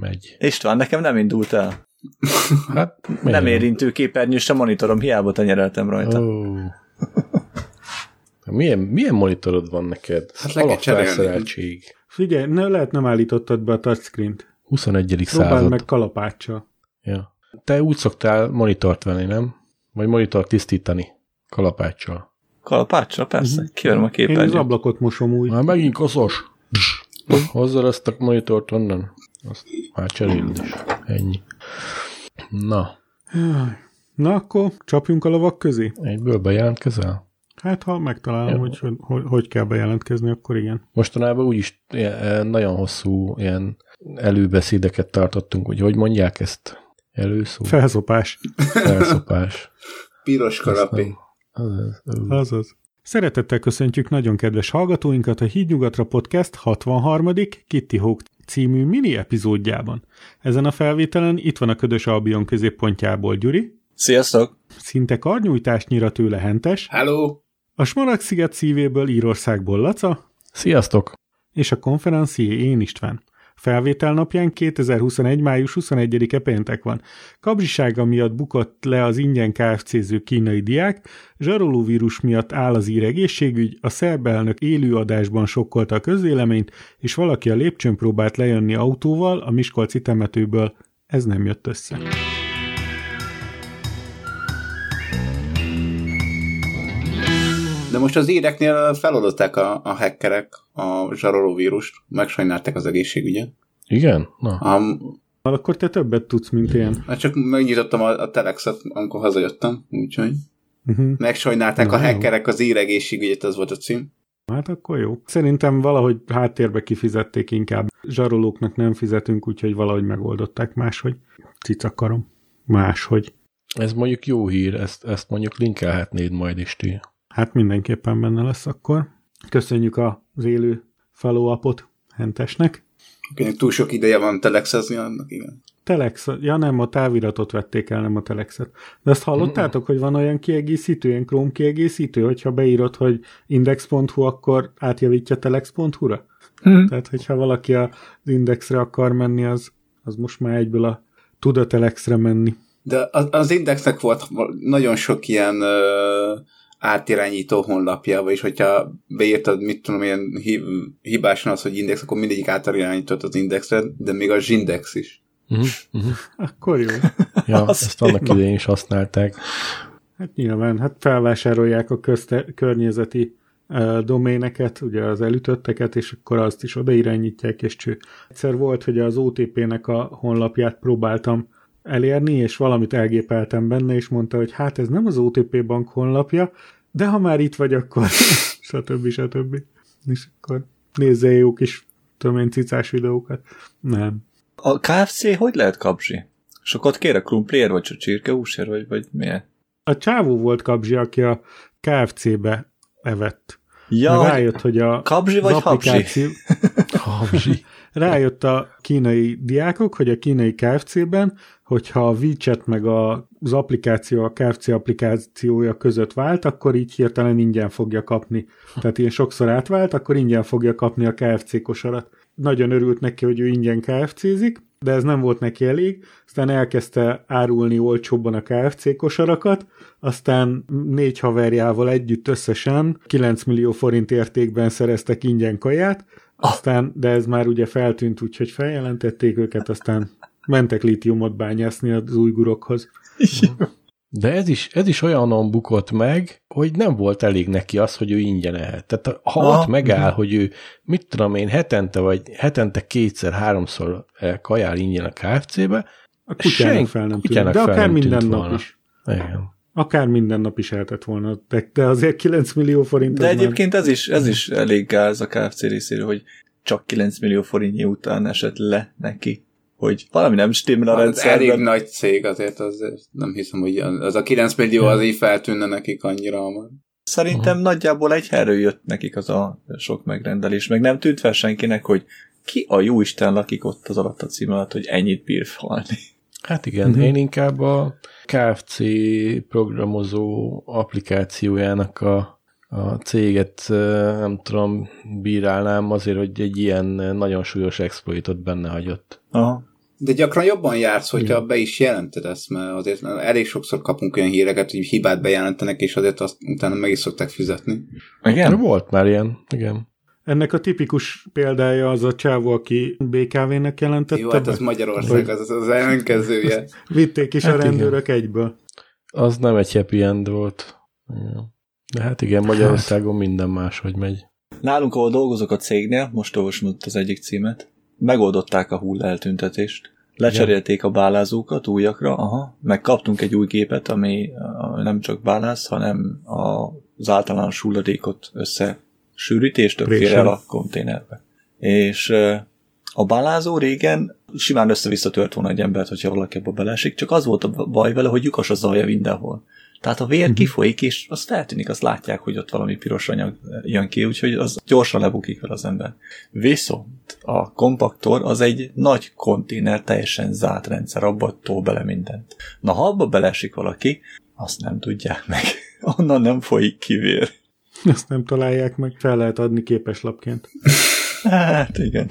megy. István, nekem nem indult el. Hát, Nem érintő képernyős a monitorom, hiába tenyereltem rajta. Oh. Milyen, milyen monitorod van neked? Hát Alapfelszereltség. Figyelj, ne, lehet nem állítottad be a touchscreen-t. 21. Próbáld század. meg kalapáccsal. Ja. Te úgy szoktál monitort venni, nem? Vagy monitort tisztítani kalapáccsal. Kalapáccsal, persze. Mhm. Kiverem a Én az képernyőt. ablakot mosom úgy. Már megint koszos. Hozzad azt a monitort onnan. Azt már cseréld is. Ennyi. Na. Na akkor csapjunk a lovak közé. egyből bejelentkezel? Hát ha megtalálom, hogy, hogy hogy kell bejelentkezni, akkor igen. Mostanában úgyis ilyen, eh, nagyon hosszú ilyen előbeszédeket tartottunk, hogy hogy mondják ezt? Előszó? Felszopás. Felszopás. Piros kalapé. nem- az- az- Azaz. Szeretettel köszöntjük nagyon kedves hallgatóinkat a Hídnyugatra Podcast 63. Kitty Hawk című mini epizódjában. Ezen a felvételen itt van a Ködös Albion középpontjából Gyuri, Sziasztok! szinte karnyújtásnyira tőle Hentes, Hello! a Smaragd-sziget szívéből Írországból Laca, Sziasztok! és a konferencié én István. Felvétel napján 2021. május 21-e péntek van. Kabzsisága miatt bukott le az ingyen KFC-ző kínai diák, zsarolóvírus miatt áll az ír egészségügy, a szerb elnök élő adásban sokkolta a közéleményt, és valaki a lépcsőn próbált lejönni autóval a Miskolci temetőből. Ez nem jött össze. De most az éreknél feloldották a, a hackerek a zsarolóvírust, megsajnálták az egészségügyet. Igen? Na, Um, Akkor te többet tudsz, mint én. hát csak megnyitottam a, a telexet, amikor hazajöttem, úgyhogy Uh-huh. megsajnálták Na, a hackerek az ír egészségügyet, az volt a cím. Hát akkor jó. Szerintem valahogy háttérbe kifizették inkább. Zsarolóknak nem fizetünk, úgyhogy valahogy megoldották máshogy. Cicakarom. Máshogy. ez mondjuk jó hír, ezt, ezt mondjuk linkelhetnéd majd is ti. Hát mindenképpen benne lesz akkor. Köszönjük az élő follow-upot Hentesnek. Akinek túl sok ideje van telexezni, annak igen. Telex, ja nem, a táviratot vették el, nem a telexet. De azt hallottátok, hogy van olyan kiegészítő, ilyen Chrome kiegészítő, hogyha beírod, hogy index.hu, akkor átjavítja telex.hu-ra? Hm. Tehát, hogyha valaki az indexre akar menni, az, az most már egyből a tud a telexre menni. De az, az Indexnek volt nagyon sok ilyen ö, átirányító honlapja, vagyis hogyha beírtad, mit tudom, ilyen hi, hibásan az, hogy Index, akkor mindegyik átirányított az Indexre, de még a Zindex is. Uh-huh, uh-huh. Akkor jó. Ja, Az ezt annak idején is használták. Hát nyilván, hát felvásárolják a közte, környezeti uh, doméneket, ugye az elütötteket, és akkor azt is odairányítják, és cső. Egyszer volt, hogy az OTP-nek a honlapját próbáltam elérni, és valamit elgépeltem benne, és mondta, hogy hát ez nem az OTP bank honlapja, de ha már itt vagy, akkor stb. stb. És akkor nézze jó kis, tudom én, cicás videókat. Nem. A KFC hogy lehet kapzsi? Sokat kér a krumpliért, vagy a csirkehúsért, vagy, vagy milyen? A csávó volt kapzsi, aki a KFC-be evett. Ja, rájött, hogy a kabzsi vagy az habzsi? applikáció, Habzsi. Rájött a kínai diákok, hogy a kínai KFC-ben, hogyha a WeChat meg a, az applikáció, a KFC applikációja között vált, akkor így hirtelen ingyen fogja kapni. Tehát ilyen sokszor átvált, akkor ingyen fogja kapni a KFC kosarat. Nagyon örült neki, hogy ő ingyen KFC-zik, de ez nem volt neki elég, aztán elkezdte árulni olcsóbban a KFC kosarakat, aztán négy haverjával együtt összesen 9 millió forint értékben szereztek ingyen kaját, aztán, de ez már ugye feltűnt, úgyhogy feljelentették őket, aztán mentek lítiumot bányászni az újgurokhoz. De ez is, ez is olyanon bukott meg, hogy nem volt elég neki az, hogy ő ingyen ehet. Tehát ha ott megáll, hogy ő, mit tudom én, hetente vagy hetente kétszer, háromszor eh, kajál ingyen a KFC-be, A kutyának Senki- fel nem tűnt, kutyának de akár minden nap volna. is. igen. Akár minden nap is eltett volna, de, de azért 9 millió forint De az már- egyébként ez is, ez is elég gáz a KFC részéről, hogy csak 9 millió forintnyi után esett le neki, hogy valami nem stimmel a Az Hát elég rendszerben. nagy cég azért, azért nem hiszem, hogy az a 9 millió az így feltűnne nekik annyira hamar. Szerintem nagyjából egy helyről jött nekik az a sok megrendelés, meg nem tűnt fel senkinek, hogy ki a jó Isten lakik ott az alatt a cím alatt, hogy ennyit bír falni. Hát igen, Mhm. én inkább a KFC programozó applikációjának a, a céget nem tudom, bírálnám azért, hogy egy ilyen nagyon súlyos exploitot benne hagyott. Aha. De gyakran jobban jársz, hogyha be is jelented ezt, mert azért elég sokszor kapunk olyan híreket, hogy hibát bejelentenek, és azért azt utána meg is szokták fizetni. Igen? Volt már ilyen, igen. Ennek a tipikus példája az a csávó, aki BKV-nek jelentette. Jó, hát az Magyarország, az az ellenkezője. Vitték is hát a rendőrök igen. egyből. Az nem egy happy end volt. De hát igen, Magyarországon hát. minden máshogy megy. Nálunk, ahol dolgozok a cégnél, most olvasom az egyik címet, megoldották a hull eltüntetést. Lecserélték a bálázókat újakra, aha, meg kaptunk egy új gépet, ami nem csak báláz, hanem az általános hulladékot össze sűríti, és többféle el a konténerbe. És a bálázó régen simán össze-vissza tört volna egy embert, hogyha valaki abba belesik, csak az volt a baj vele, hogy lyukas a zaja mindenhol. Tehát a vér uh-huh. kifolyik, és az feltűnik, azt látják, hogy ott valami piros anyag jön ki, úgyhogy az gyorsan lebukik fel az ember. Viszont a kompaktor az egy nagy konténer, teljesen zárt rendszer, abba tol bele mindent. Na, ha abba belesik valaki, azt nem tudják meg. Onnan nem folyik ki vér. Ezt nem találják meg, fel lehet adni képeslapként. Hát igen.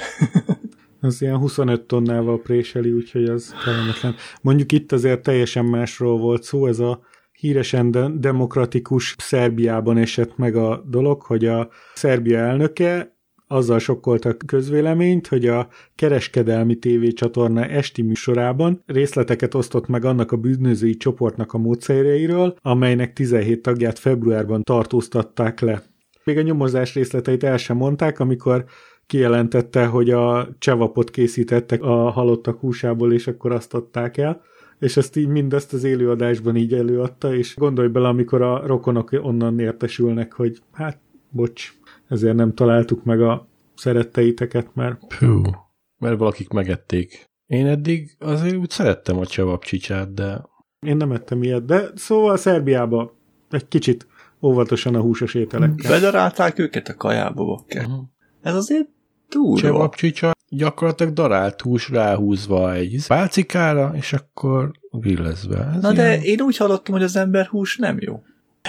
az ilyen 25 tonnával préseli, úgyhogy az kellemetlen. Mondjuk itt azért teljesen másról volt szó, ez a híresen de- demokratikus Szerbiában esett meg a dolog, hogy a Szerbia elnöke azzal sokkolta a közvéleményt, hogy a kereskedelmi tévécsatorna esti műsorában részleteket osztott meg annak a bűnözői csoportnak a módszereiről, amelynek 17 tagját februárban tartóztatták le. Még a nyomozás részleteit el sem mondták, amikor kijelentette, hogy a csevapot készítettek a halottak húsából, és akkor azt adták el és ezt így mindezt az élőadásban így előadta, és gondolj bele, amikor a rokonok onnan értesülnek, hogy hát, bocs, ezért nem találtuk meg a szeretteiteket, mert... Pú, mert valakik megették. Én eddig azért úgy szerettem a csavapcsicsát, de... Én nem ettem ilyet, de szóval Szerbiába egy kicsit óvatosan a húsos ételekkel. Bedarálták őket a kajába, bakker. Uh-huh. Ez azért túl. Csevapcsicsa gyakorlatilag darált hús ráhúzva egy pálcikára, és akkor grillezve. Ez Na ilyen... de én úgy hallottam, hogy az ember hús nem jó.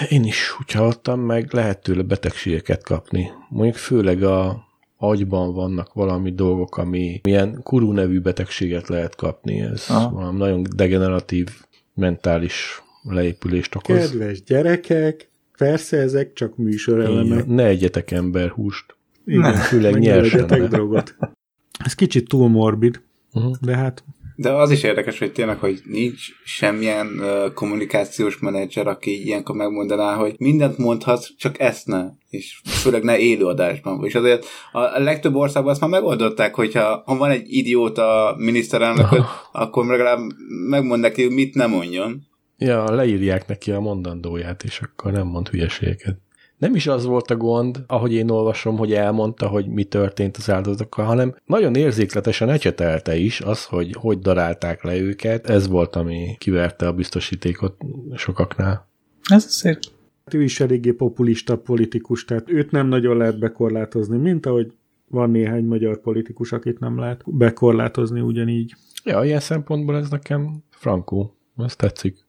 Én is úgy hallottam, meg lehet tőle betegségeket kapni. Mondjuk főleg a agyban vannak valami dolgok, ami milyen kurú nevű betegséget lehet kapni. Ez Aha. valami nagyon degeneratív mentális leépülést okoz. Kedves gyerekek, persze ezek csak műsorelemek. Ne egyetek emberhúst. Igen, főleg nyersen. drogot. Ez kicsit túl morbid, uh-huh. de hát... De az is érdekes, hogy tényleg, hogy nincs semmilyen uh, kommunikációs menedzser, aki ilyenkor megmondaná, hogy mindent mondhatsz, csak ezt ne. És főleg ne élőadásban. És azért a legtöbb országban azt már megoldották, hogyha ha van egy idióta miniszterelnök, akkor legalább megmond neki, hogy mit nem mondjon. Ja, leírják neki a mondandóját, és akkor nem mond hülyeségeket nem is az volt a gond, ahogy én olvasom, hogy elmondta, hogy mi történt az áldozatokkal, hanem nagyon érzékletesen ecsetelte is az, hogy hogy darálták le őket. Ez volt, ami kiverte a biztosítékot sokaknál. Ez szép. Ő is eléggé populista politikus, tehát őt nem nagyon lehet bekorlátozni, mint ahogy van néhány magyar politikus, akit nem lehet bekorlátozni ugyanígy. Ja, ilyen szempontból ez nekem frankó. Ez tetszik.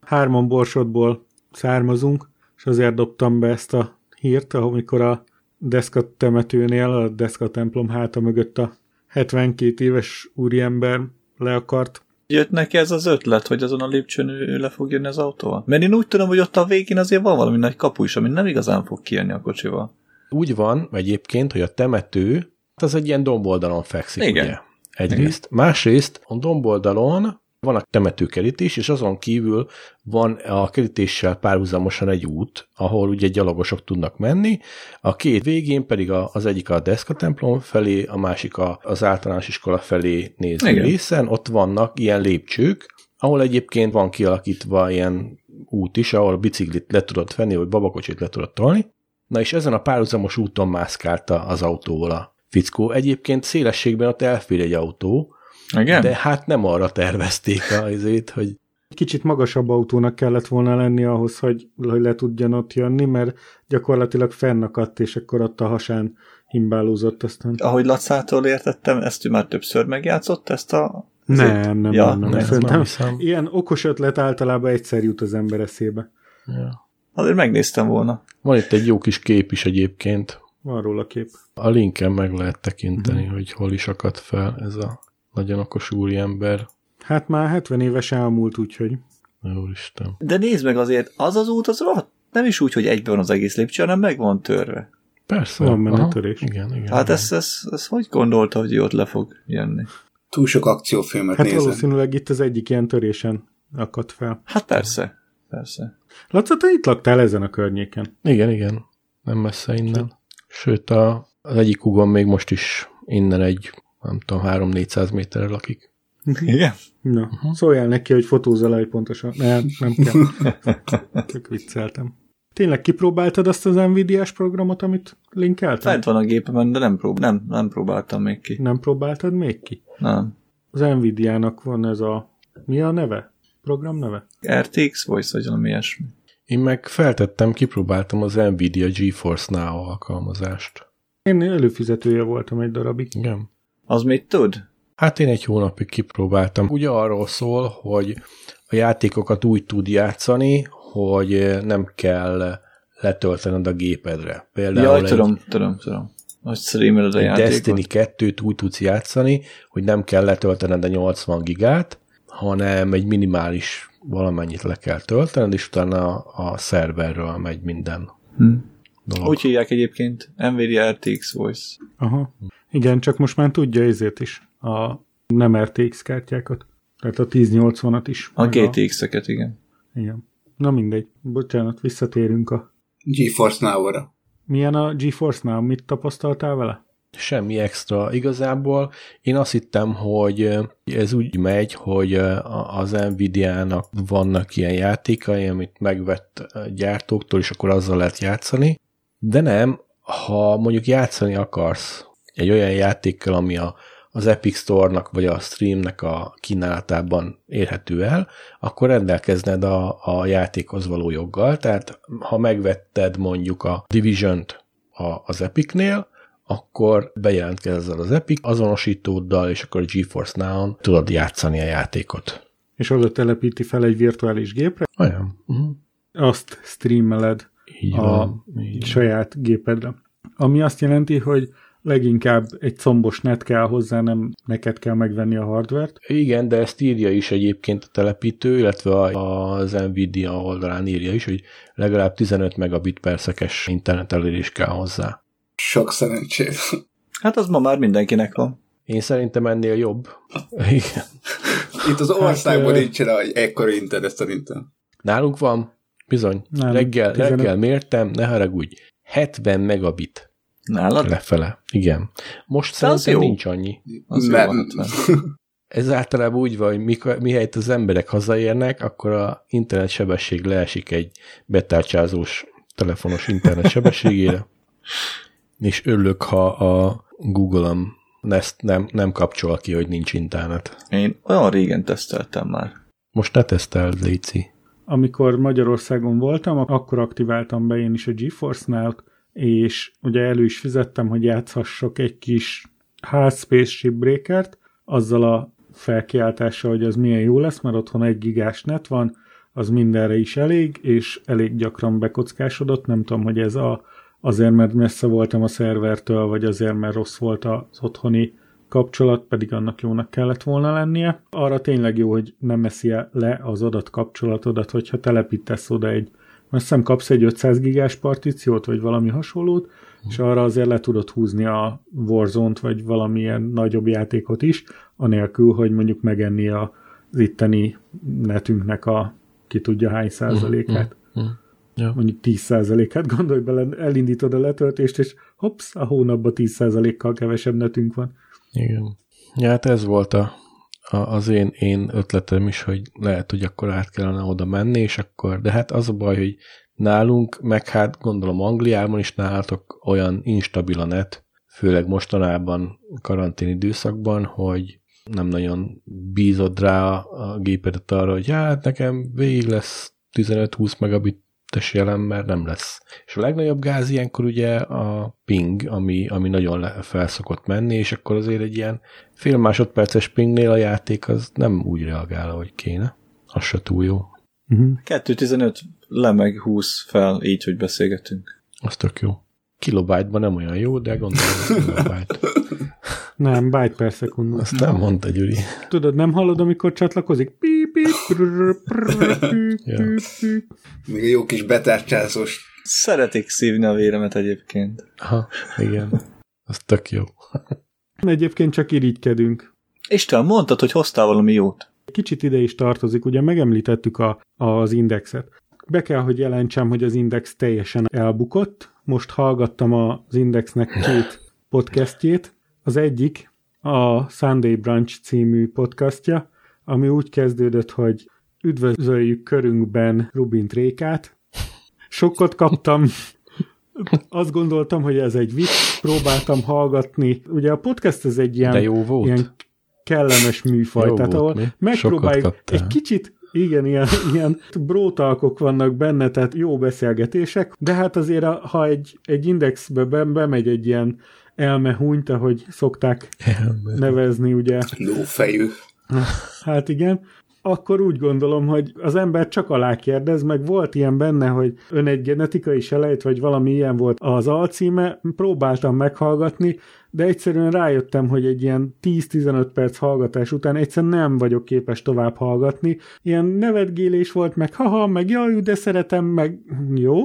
Hárman borsodból származunk, és azért dobtam be ezt a hírt, amikor a Deszka temetőnél, a Deszka templom háta mögött a 72 éves úriember le akart. Jött neki ez az ötlet, hogy azon a lépcsőn ő le fog jönni az autóval? Mert én úgy tudom, hogy ott a végén azért van valami nagy kapu is, ami nem igazán fog kijönni a kocsival. Úgy van egyébként, hogy a temető az egy ilyen domboldalon fekszik, Igen. ugye? Egyrészt. Igen. Másrészt a domboldalon van a temetőkerítés, és azon kívül van a kerítéssel párhuzamosan egy út, ahol ugye gyalogosok tudnak menni, a két végén pedig a, az egyik a Deszka templom felé, a másik a, az általános iskola felé néző Igen. részen, ott vannak ilyen lépcsők, ahol egyébként van kialakítva ilyen út is, ahol a biciklit le tudod venni, vagy babakocsit le tudod tolni. Na és ezen a párhuzamos úton mászkálta az autóval a fickó. Egyébként szélességben ott elfér egy autó, igen? De hát nem arra tervezték azért, hogy... Kicsit magasabb autónak kellett volna lenni ahhoz, hogy, hogy le tudjan ott jönni, mert gyakorlatilag fennakadt, és akkor ott a hasán himbálózott aztán. Ahogy Lacától értettem, ezt ő már többször megjátszott, ezt a... Nem, nem, ja, nem, nem, nem, nem. Ilyen okos ötlet általában egyszer jut az ember eszébe. Ja. Azért megnéztem volna. Van itt egy jó kis kép is egyébként. Van róla kép. A linken meg lehet tekinteni, uh-huh. hogy hol is akadt fel ez a Nagyon okos úriember. Hát már 70 éves elmúlt, úgyhogy. Úristen. De nézd meg azért, az az út, az rohadt, nem is úgy, hogy egyben az egész lépcső, hanem meg van törve. Persze. Van benne Aha, törés. Igen, igen. Hát ezt, ezt, ezt hogy gondolta, hogy ott le fog jönni? Túl sok akciófilmet Hát nézem. valószínűleg itt az egyik ilyen törésen akadt fel. Hát persze, persze. Laca, te itt laktál ezen a környéken. Igen, igen. Nem messze innen. Sőt, a, az egyik ugon még most is innen egy, nem tudom, 3-400 méterre lakik. Igen? Na, uh-huh. szóljál neki, hogy fotózza le, hogy pontosan. Nem, nem kell. Csak vicceltem. Tényleg kipróbáltad azt az Nvidia-s programot, amit linkeltem? Fent van a gépemen, de nem, prób- nem, nem próbáltam még ki. Nem próbáltad még ki? Nem. Az Nvidia-nak van ez a... Mi a neve? Program neve? RTX Voice, vagy valami ilyesmi. Én meg feltettem, kipróbáltam az Nvidia GeForce Now alkalmazást. Én előfizetője voltam egy darabig. Igen. Az mit tud? Hát én egy hónapig kipróbáltam. Ugye arról szól, hogy a játékokat úgy tud játszani, hogy nem kell letöltened a gépedre. Például Jaj, egy, tudom, tudom, tudom. Hogy streameled a egy játékot. Destiny 2-t úgy tudsz játszani, hogy nem kell letöltened a 80 gigát, hanem egy minimális valamennyit le kell töltened, és utána a, a szerverről megy minden Hm. dolog. Úgy hívják egyébként Nvidia RTX Voice. Aha. Igen, csak most már tudja ezért is a nem RTX kártyákat. Tehát a 1080-at is. A GTX-eket, igen. Igen. Na mindegy. Bocsánat, visszatérünk a... GeForce Now-ra. Milyen a GeForce-nál? Mit tapasztaltál vele? Semmi extra. Igazából én azt hittem, hogy ez úgy megy, hogy az Nvidia-nak vannak ilyen játékai, amit megvett gyártóktól, és akkor azzal lehet játszani. De nem, ha mondjuk játszani akarsz egy olyan játékkal, ami a, az Epic Store-nak vagy a Streamnek a kínálatában érhető el, akkor rendelkezned a, a játékhoz való joggal. Tehát ha megvetted mondjuk a Division-t a, az Epicnél, akkor bejelentkezel az Epic azonosítóddal, és akkor a GeForce Now-on tudod játszani a játékot. És oda telepíti fel egy virtuális gépre, Olyan. Uh-huh. azt streameled Így a van. Így van. saját gépedre. Ami azt jelenti, hogy leginkább egy combos net kell hozzá, nem neked kell megvenni a hardvert. Igen, de ezt írja is egyébként a telepítő, illetve az Nvidia oldalán írja is, hogy legalább 15 megabit per szekes internet elérés kell hozzá. Sok szerencsét. Hát az ma már mindenkinek van. Én szerintem ennél jobb. Igen. Itt az országban ö- nincsen egy ekkora internet szerintem. Nálunk van, bizony. Nem, reggel, 15. reggel mértem, ne haragudj, 70 megabit Nálad? lefele. Igen. Most De az szerintem nincs annyi. Az jó, hát, Ez általában úgy van, hogy mikor, mihelyt az emberek hazaérnek, akkor a internet sebesség leesik egy betárcsázós telefonos internet sebességére, és örülök, ha a Google-om ezt nem, nem kapcsol ki, hogy nincs internet. Én olyan régen teszteltem már. Most ne teszteld, Léci. Amikor Magyarországon voltam, akkor aktiváltam be én is a GeForce Now-t, és ugye elő is fizettem, hogy játszhassak egy kis Half Spaceship Breakert, azzal a felkiáltással, hogy az milyen jó lesz, mert otthon egy gigás net van, az mindenre is elég, és elég gyakran bekockásodott, nem tudom, hogy ez a, azért, mert messze voltam a szervertől, vagy azért, mert rossz volt az otthoni kapcsolat, pedig annak jónak kellett volna lennie. Arra tényleg jó, hogy nem eszi le az adat kapcsolatodat, hogyha telepítesz oda egy, mert szem kapsz egy 500 gigás partíciót, vagy valami hasonlót, és arra azért le tudod húzni a Warzone-t, vagy valamilyen nagyobb játékot is, anélkül, hogy mondjuk megenni az itteni netünknek a ki tudja hány százalékát. Mhm. Ja. Mondjuk 10 százalékát, gondolj bele, elindítod a letöltést, és hopsz, a hónapban 10 százalékkal kevesebb netünk van. Igen. Ja, hát ez volt a, az én, én ötletem is, hogy lehet, hogy akkor át kellene oda menni, és akkor, de hát az a baj, hogy nálunk, meg hát gondolom Angliában is nálatok olyan instabil a net, főleg mostanában karantén időszakban, hogy nem nagyon bízod rá a, gépedet arra, hogy hát nekem végig lesz 15-20 megabites jelen, mert nem lesz. És a legnagyobb gáz ilyenkor ugye a ping, ami, ami nagyon le, fel szokott menni, és akkor azért egy ilyen fél másodperces pingnél a játék az nem úgy reagál, ahogy kéne. Az se túl jó. Uh-huh. 2.15 le meg 20 fel, így, hogy beszélgetünk. Az tök jó. Kilobájtban nem olyan jó, de gondolom, hogy kilobájt. Nem, byte per szekundum. Azt nem mondta, Gyuri. Tudod, nem hallod, amikor csatlakozik? Pí, Ja. Még a jó kis betárcsászós. Szeretik szívni a véremet egyébként. Aha, igen. Az tök jó. Egyébként csak irigykedünk. Isten, mondtad, hogy hoztál valami jót. Kicsit ide is tartozik, ugye megemlítettük a, az indexet. Be kell, hogy jelentsem, hogy az index teljesen elbukott. Most hallgattam az indexnek két podcastjét. Az egyik a Sunday Brunch című podcastja, ami úgy kezdődött, hogy üdvözöljük körünkben Rubint Rékát. Sokkot kaptam, azt gondoltam, hogy ez egy vicc, próbáltam hallgatni. Ugye a podcast ez egy ilyen, De jó volt? ilyen kellemes műfaj, Jó tehát volt, ahol mi? megpróbáljuk egy kicsit igen, ilyen, ilyen brótalkok vannak benne, tehát jó beszélgetések, de hát azért, ha egy, egy indexbe be- bemegy egy ilyen elmehúnyt, ahogy szokták nevezni, ugye, Lófejű. hát igen, akkor úgy gondolom, hogy az ember csak alá kérdez, meg volt ilyen benne, hogy ön egy genetikai selejt, vagy valami ilyen volt az alcíme, próbáltam meghallgatni, de egyszerűen rájöttem, hogy egy ilyen 10-15 perc hallgatás után egyszerűen nem vagyok képes tovább hallgatni. Ilyen nevetgélés volt, meg haha, meg jaj, de szeretem, meg jó,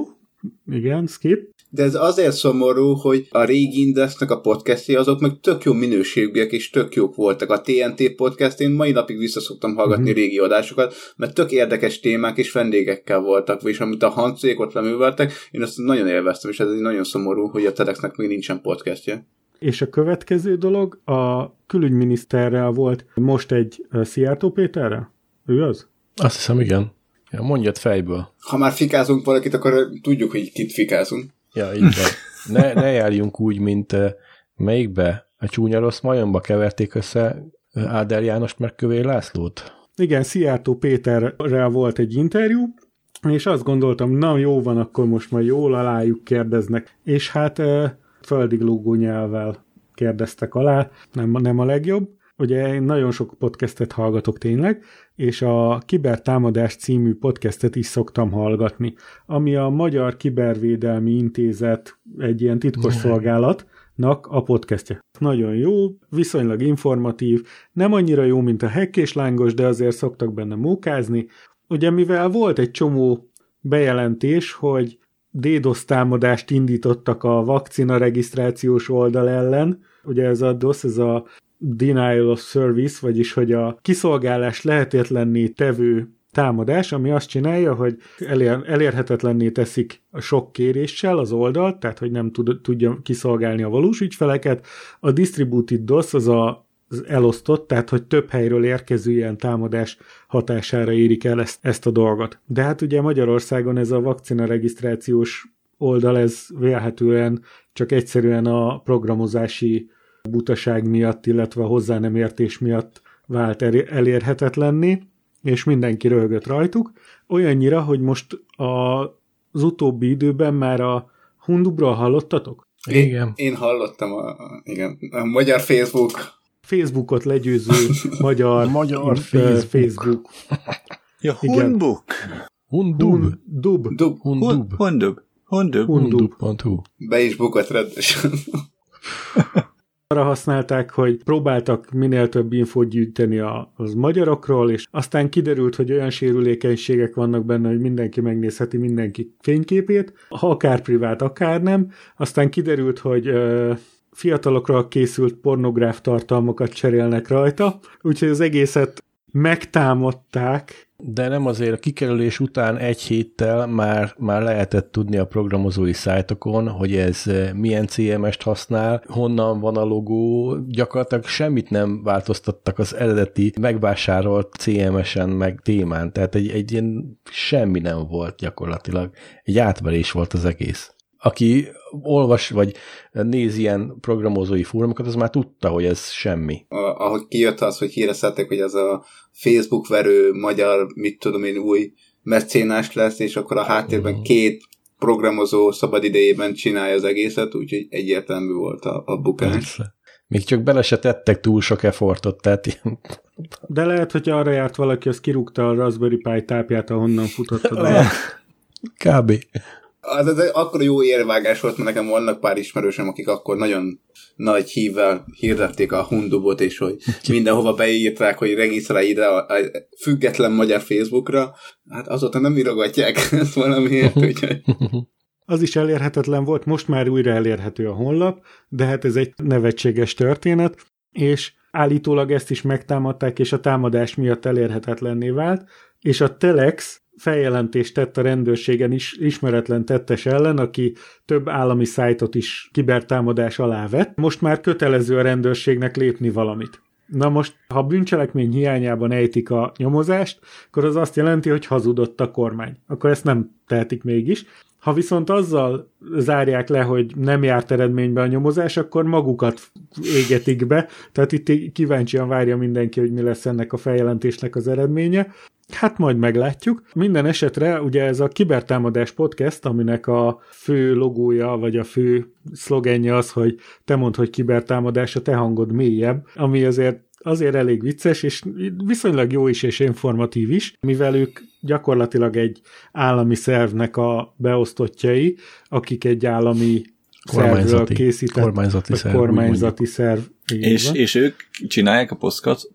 igen, skip. De ez azért szomorú, hogy a régi Indexnek a podcastjai azok meg tök jó minőségűek és tök jók voltak. A TNT podcast, én mai napig visszaszoktam hallgatni Mhm. uh-huh. régi adásokat, mert tök érdekes témák és vendégekkel voltak, és amit a Hancék ott leműveltek, én azt nagyon élveztem, és ez egy nagyon szomorú, hogy a TEDxnek még nincsen podcastje. És a következő dolog, a külügyminiszterrel volt most egy Szijjártó Péterrel? Ő az? Azt hiszem, igen. Ja, mondjad fejből. Ha már fikázunk valakit, akkor tudjuk, hogy kit fikázunk. Ja, így van. Ne, ne járjunk úgy, mint uh, melyikbe? A csúnya rossz majomba keverték össze uh, Áder Jánost meg Kövér Lászlót? Igen, Szijjártó Péterrel volt egy interjú, és azt gondoltam, na jó van, akkor most majd jól alájuk kérdeznek. És hát uh, földig lógó nyelvvel kérdeztek alá, nem, nem a legjobb. Ugye én nagyon sok podcastet hallgatok tényleg, és a Kibertámadás című podcastet is szoktam hallgatni, ami a Magyar Kibervédelmi Intézet egy ilyen titkos szolgálatnak a podcastje. Nagyon jó, viszonylag informatív, nem annyira jó, mint a és Lángos, de azért szoktak benne mókázni. Ugye mivel volt egy csomó bejelentés, hogy DDoS támadást indítottak a vakcina regisztrációs oldal ellen, ugye ez a DOS, ez a Denial of Service, vagyis hogy a kiszolgálás lehetetlenné tevő támadás, ami azt csinálja, hogy elér, elérhetetlenné teszik a sok kéréssel az oldalt, tehát hogy nem tud, tudja kiszolgálni a valós ügyfeleket. A Distributed DOS az a az elosztott, tehát hogy több helyről érkező ilyen támadás hatására érik el ezt, ezt a dolgot. De hát ugye Magyarországon ez a vakcina regisztrációs oldal, ez vélhetően csak egyszerűen a programozási butaság miatt, illetve hozzá nem értés miatt vált el- elérhetetlenné, és mindenki röhögött rajtuk. Olyannyira, hogy most a, az utóbbi időben már a Hundubról hallottatok? Igen. Én hallottam a, a, igen, a magyar Facebook Facebookot legyőző magyar, Magyar Facebook. Facebook. Ja. Hundbuk. Hundub. Hun, dub. dub, Hundub. Hundub. Hundub. Hundub. Be is bukott rendesen. Arra használták, hogy próbáltak minél több infót gyűjteni az magyarokról, és aztán kiderült, hogy olyan sérülékenységek vannak benne, hogy mindenki megnézheti mindenki fényképét, ha akár privát, akár nem. Aztán kiderült, hogy ö, fiatalokra készült pornográf tartalmakat cserélnek rajta, úgyhogy az egészet megtámadták, De nem azért, a kikerülés után egy héttel már, már lehetett tudni a programozói szájtokon, hogy ez eh, milyen CMS-t használ, honnan van a logó, gyakorlatilag semmit nem változtattak az eredeti megvásárolt CMS-en meg témán, tehát egy, egy ilyen semmi nem volt gyakorlatilag. Egy átverés volt az egész. Aki olvas vagy néz ilyen programozói fórumokat, az már tudta, hogy ez semmi. Ahogy kijött az, hogy híreztették, hogy ez a Facebook verő magyar, mit tudom én, új mecénás lesz, és akkor a háttérben két programozó szabad idejében csinálja az egészet, úgyhogy egyértelmű volt a, a bukás. Persze. Még csak bele se tettek túl sok effortot, tehát ilyen de lehet, hogy arra járt valaki, az kirúgta a Raspberry Pi tápját, ahonnan futott a dolog. Kb. Az, az akkor jó érvágás volt, mert nekem vannak pár ismerősöm, akik akkor nagyon nagy hívvel hirdették a Hundubot, és hogy mindenhova beírták, hogy regisztrálj ide a, a független magyar Facebookra. Hát azóta nem írogatják ezt valamiért, úgyhogy... Az is elérhetetlen volt, most már újra elérhető a honlap, de hát ez egy nevetséges történet, és állítólag ezt is megtámadták, és a támadás miatt elérhetetlenné vált, és a Telex feljelentést tett a rendőrségen is ismeretlen tettes ellen, aki több állami szájtot is kibertámadás alá vett. Most már kötelező a rendőrségnek lépni valamit. Na most, ha bűncselekmény hiányában ejtik a nyomozást, akkor az azt jelenti, hogy hazudott a kormány. Akkor ezt nem tehetik mégis. Ha viszont azzal zárják le, hogy nem járt eredménybe a nyomozás, akkor magukat égetik be, tehát itt kíváncsian várja mindenki, hogy mi lesz ennek a feljelentésnek az eredménye. Hát majd meglátjuk. Minden esetre ugye ez a Kibertámadás podcast, aminek a fő logója, vagy a fő szlogenje az, hogy te mondd, hogy kibertámadás, a te hangod mélyebb, ami azért azért elég vicces, és viszonylag jó is és informatív is, mivel ők gyakorlatilag egy állami szervnek a beosztottjai, akik egy állami szervről készített, kormányzati szerv, kormányzati szerv és, és ők csinálják a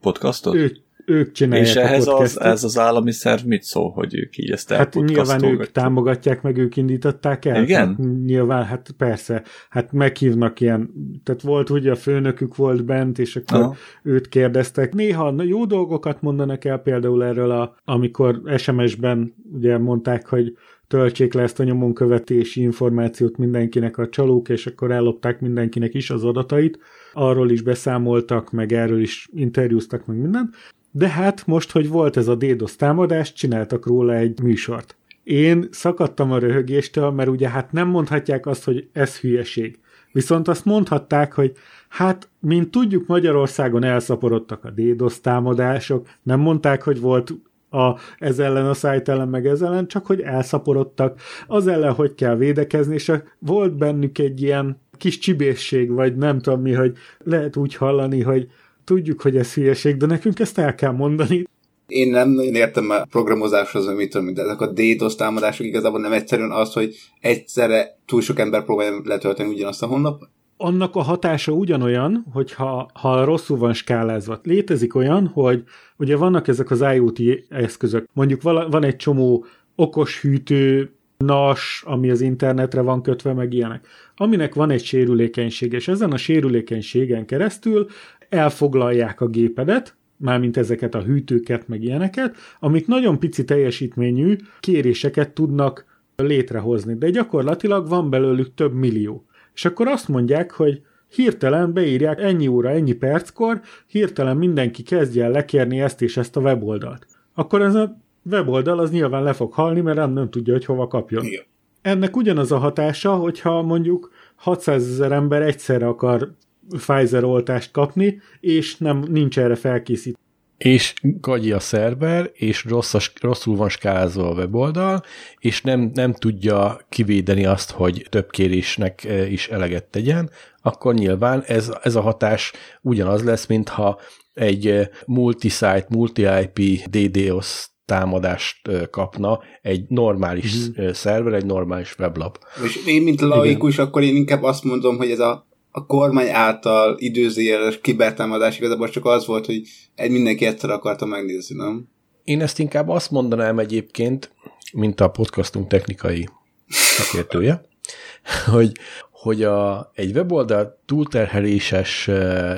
podcastot? Ők ők csinálják És ehhez a az, ez az állami szerv mit szól, hogy ők így ezt Hát nyilván ők támogatják, meg ők indították el. Igen? Hát, nyilván, hát persze. Hát meghívnak ilyen, tehát volt ugye a főnökük volt bent, és akkor Aha. őt kérdeztek. Néha jó dolgokat mondanak el például erről, a, amikor SMS-ben ugye mondták, hogy töltsék le ezt a nyomonkövetési információt mindenkinek a csalók, és akkor ellopták mindenkinek is az adatait. Arról is beszámoltak, meg erről is interjúztak, meg mindent. De hát most, hogy volt ez a DDoS támadás, csináltak róla egy műsort. Én szakadtam a röhögéstől, mert ugye hát nem mondhatják azt, hogy ez hülyeség. Viszont azt mondhatták, hogy hát, mint tudjuk, Magyarországon elszaporodtak a DDoS támadások, nem mondták, hogy volt a, ez ellen a szájt ellen, meg ez ellen, csak hogy elszaporodtak, az ellen, hogy kell védekezni, és volt bennük egy ilyen kis csibészség, vagy nem tudom mi, hogy lehet úgy hallani, hogy tudjuk, hogy ez hülyeség, de nekünk ezt el kell mondani. Én nem nagyon értem a programozáshoz, mit tudom, de ezek a DDoS támadások igazából nem egyszerűen az, hogy egyszerre túl sok ember próbálja letölteni ugyanazt a honlap. Annak a hatása ugyanolyan, hogyha ha rosszul van skálázva. Létezik olyan, hogy ugye vannak ezek az IoT eszközök. Mondjuk van egy csomó okos hűtő, NAS, ami az internetre van kötve, meg ilyenek. Aminek van egy sérülékenység, és ezen a sérülékenységen keresztül elfoglalják a gépedet, mármint ezeket a hűtőket, meg ilyeneket, amik nagyon pici teljesítményű kéréseket tudnak létrehozni, de gyakorlatilag van belőlük több millió. És akkor azt mondják, hogy hirtelen beírják ennyi óra, ennyi perckor, hirtelen mindenki kezdje el lekérni ezt és ezt a weboldalt. Akkor ez a weboldal az nyilván le fog halni, mert nem, nem tudja, hogy hova kapjon. Igen. Ennek ugyanaz a hatása, hogyha mondjuk 600 ezer ember egyszerre akar Pfizer oltást kapni, és nem nincs erre felkészít. És gagyi a szerver, és rosszas, rosszul van skálázva a weboldal, és nem, nem tudja kivédeni azt, hogy több kérésnek e, is eleget tegyen, akkor nyilván ez, ez a hatás ugyanaz lesz, mintha egy e, multi-site, multi-IP DDoS támadást e, kapna egy normális mm-hmm. szerver, egy normális weblap. És én, mint laikus, Igen. akkor én inkább azt mondom, hogy ez a a kormány által időzéles kibertámadás igazából csak az volt, hogy egy mindenki egyszer akarta megnézni, nem? Én ezt inkább azt mondanám egyébként, mint a podcastunk technikai szakértője, hogy, hogy a, egy weboldal túlterheléses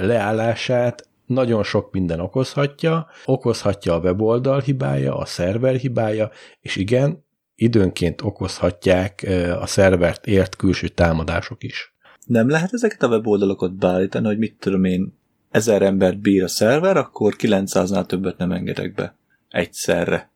leállását nagyon sok minden okozhatja, okozhatja a weboldal hibája, a szerver hibája, és igen, időnként okozhatják a szervert ért külső támadások is. Nem lehet ezeket a weboldalokat beállítani, hogy mit tudom én, ezer embert bír a szerver, akkor 900-nál többet nem engedek be. Egyszerre.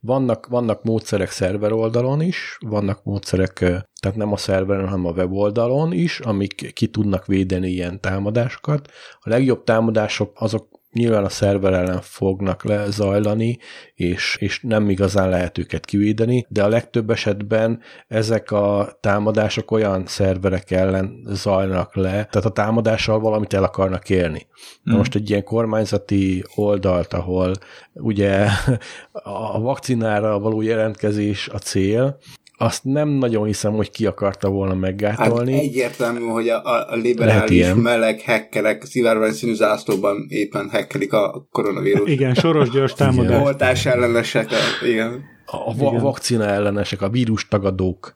Vannak, vannak módszerek szerver oldalon is, vannak módszerek, tehát nem a szerveren, hanem a weboldalon is, amik ki tudnak védeni ilyen támadásokat. A legjobb támadások azok nyilván a szerver ellen fognak lezajlani, és, és nem igazán lehet őket kivédeni, de a legtöbb esetben ezek a támadások olyan szerverek ellen zajlanak le, tehát a támadással valamit el akarnak érni. Mm. Na most egy ilyen kormányzati oldalt, ahol ugye a vakcinára való jelentkezés a cél, azt nem nagyon hiszem, hogy ki akarta volna meggátolni. Hát egyértelmű, hogy a, a liberális meleg hackerek szivárvány színű zászlóban éppen hackerik a koronavírus. Igen, soros gyors támadás. Oltás ellenesek, igen. A va- vakcina ellenesek, a vírus tagadók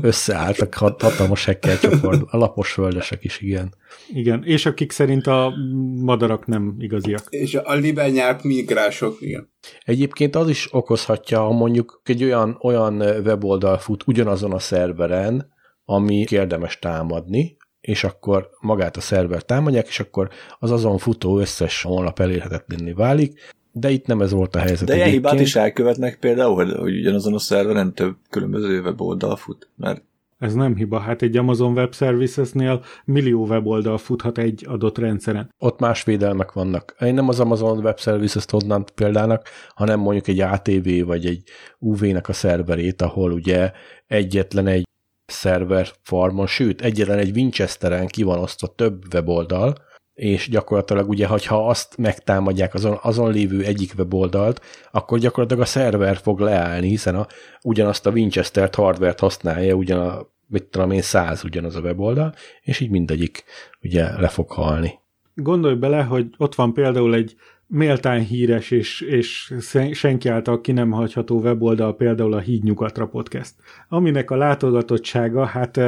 összeálltak, hatalmas hekkel csoport, a lapos földesek is, igen. Igen, és akik szerint a madarak nem igaziak. És a libernyák migránsok, igen. Egyébként az is okozhatja, ha mondjuk egy olyan, olyan weboldal fut ugyanazon a szerveren, ami érdemes támadni, és akkor magát a szerver támadják, és akkor az azon futó összes honlap elérhetetlenné válik, de itt nem ez volt a helyzet. De ilyen hibát is elkövetnek például, hogy, hogy ugyanazon a szerveren több különböző weboldal fut, mert ez nem hiba, hát egy Amazon Web Services-nél millió weboldal futhat egy adott rendszeren. Ott más védelmek vannak. Én nem az Amazon Web Services-t hodnám példának, hanem mondjuk egy ATV vagy egy UV-nek a szerverét, ahol ugye egyetlen egy szerver farmon, sőt, egyetlen egy Winchesteren ki van osztva több weboldal, és gyakorlatilag ugye, hogyha azt megtámadják azon, azon lévő egyik weboldalt, akkor gyakorlatilag a szerver fog leállni, hiszen a, ugyanazt a Winchester-t, hardware-t használja, ugyan a, mit tudom én, száz ugyanaz a weboldal, és így mindegyik ugye le fog halni. Gondolj bele, hogy ott van például egy méltán híres és, és senki által ki nem hagyható weboldal, például a Híd Nyugatra podcast, aminek a látogatottsága, hát